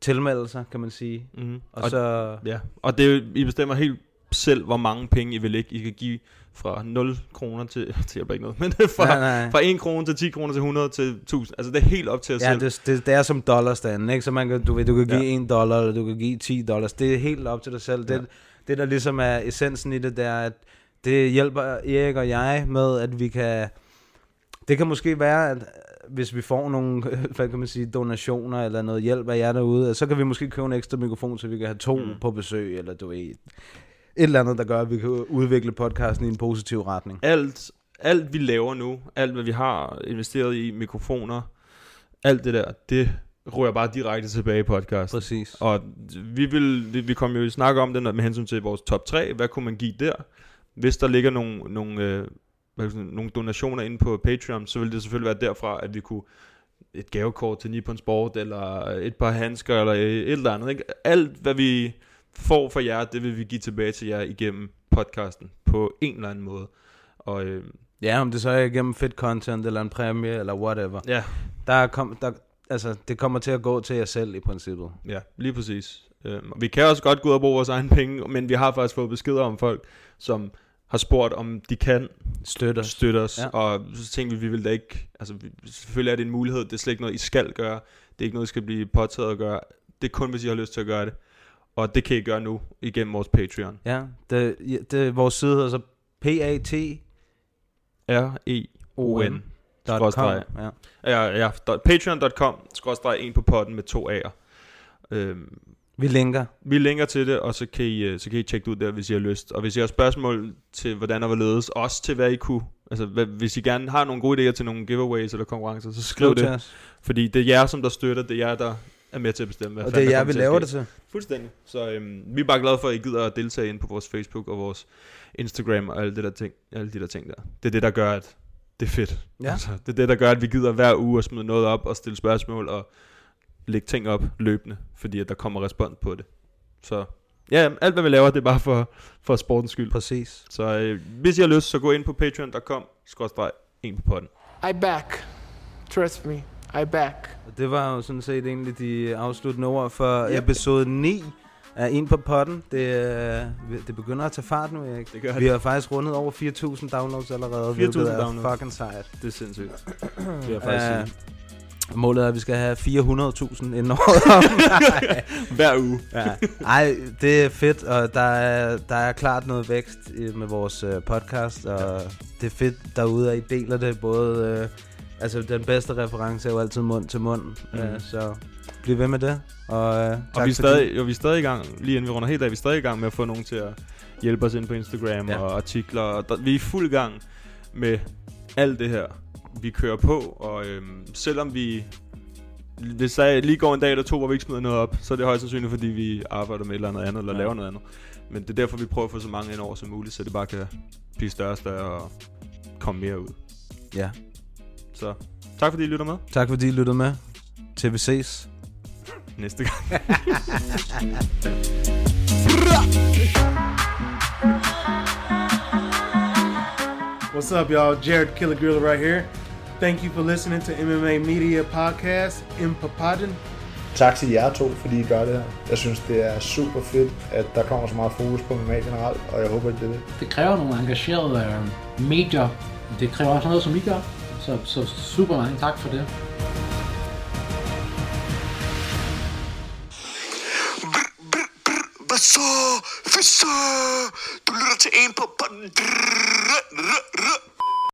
tilmelde sig, kan man sige. Mhm. Og, Og- så... Ja, og det I bestemmer helt selv, hvor mange penge I vil ikke. I kan give fra 0 kroner til, til hjælper ikke noget, men fra, Nej, nej. fra 1 krone til 10 kroner til 100 til 1000. Altså det er helt op til jer Ja, selv. det, det, det er som dollarstanden, ikke? Så man kan, du, ved, du kan give Ja. ja. 1 dollar, eller du kan give 10 dollars. Det er helt op til dig selv. Det, Ja. det der ligesom er essensen i det, det er, at det hjælper Erik og jeg med, at vi kan... Det kan måske være, at øh, hvis vi får nogle, hvad kan man sige, donationer eller noget hjælp af jer derude, så kan vi måske købe en ekstra mikrofon, så vi kan have to mm. på besøg, eller du ved, et eller andet, der gør, at vi kan udvikle podcasten i en positiv retning. alt, alt vi laver nu, alt hvad vi har investeret i, mikrofoner, alt det der, det rører bare direkte tilbage i podcast. Præcis. Og vi vil, vi, vi kom jo i snak om det når- med hensyn til vores top 3. Hvad kunne man give der? Hvis der ligger nogle, nogle, øh, hvad sige, nogle donationer inde på Patreon, så vil det selvfølgelig være derfra, at vi kunne et gavekort til Nippon Sport, eller et par handsker, eller et eller andet. Ikke? Alt, hvad vi får fra jer, det vil vi give tilbage til jer igennem podcasten på en eller anden måde. Og øh, Ja, om det så er igennem fedt content, eller en præmie, eller whatever. Ja. Der kom, der, altså, det kommer til at gå til jer selv i princippet. Ja, lige præcis. Og vi kan også godt gå ud og bruge vores egen penge, men vi har faktisk fået beskeder om folk, som har spurgt, om de kan støtte os. Støtte os. Ja. Og så tænkte vi, vi vil da ikke... Altså, vi, selvfølgelig er det en mulighed. Det er slet ikke noget, I skal gøre. Det er ikke noget, I skal blive påtaget at gøre. Det er kun, hvis I har lyst til at gøre det. Og det kan I gøre nu igennem vores Patreon. Ja, det, ja, det, vores side hedder så PAT R-E-O-N. Dot skråstreg. com, ja. Ja, ja. dot- Patreon.com skråstreg en på potten med to A'er. Øhm, Vi linker. Vi linker til det, og så kan I, øh, så kan I tjekke det ud der, hvis I har lyst. Og hvis I har spørgsmål til, hvordan og hvorledes, også til hvad I kunne, altså hvad, hvis I gerne har nogle gode idéer til nogle giveaways eller konkurrencer, så skriv Skriv til det. os. Fordi det er jer, som der støtter, det er jer, der er med til at bestemme, hvad Og det er jer, vi laver det til. Fuldstændig. Så øhm, vi er bare glade for, at I gider at deltage ind på vores Facebook og vores Instagram og alle, det der ting, alle de der ting der. Det er det, der gør, at det er fedt. Ja. Altså, det er det, der gør, at vi gider hver uge at smide noget op og stille spørgsmål og lægge ting op løbende, fordi at der kommer respons på det. Så ja, alt hvad vi laver, det er bare for, for sportens skyld. Præcis. Så øh, hvis I har lyst, så gå ind på patreon.com, skrådstreg, en på potten. I back. Trust me, I back. Og det var jo sådan set egentlig de afsluttende ord for yep. episode 9 af En på potten. Det, øh, det begynder at tage fart nu, Erik. Det gør Vi det. har faktisk rundet over 4.000 downloads allerede. 4.000 hvilket er downloads. fucking sejt. Det er sindssygt. Det er faktisk sige. Målet er, at vi skal have 400.000 inden året. Hver uge. Ja. Ej, det er fedt, og der er, der er klart noget vækst med vores øh, podcast, og det er fedt derude, at I deler det. Både, altså den bedste reference er jo altid mund til mund, mm. øh, så bliv ved med det. Og, øh, tak Og vi er, stadig, jo, vi er stadig i gang, lige inden vi runder helt af, vi er stadig i gang med at få nogen til at hjælpe os ind på Instagram Ja. og artikler. Og der, vi er i fuld gang med alt det her, vi kører på. Og øhm, selvom vi... Hvis der lige går en dag eller to, hvor vi ikke smider noget op, så er det højst sandsynligt, fordi vi arbejder med et eller andet andet, eller ja. laver noget andet. Men det er derfor, vi prøver at få så mange ind over som muligt, så det bare kan blive større og større og komme mere ud. Ja. Så tak fordi I lytter med. Tak fordi I lyttede med. Til vi ses. Næste gang. What's up, y'all? Jared Killer Griller right here. Thank you for listening to MMA Media Podcast in Papadon. Tak til jer to, fordi I gør det her. Jeg synes, det er super fedt, at der kommer så meget fokus på MMA generelt, og jeg håber, at det er det. Det kræver nogle engagerede øh, medier. Det kræver også noget, som I gør. Så, så super mange tak for det. Hvad så? Hvad så? Du lytter til en på...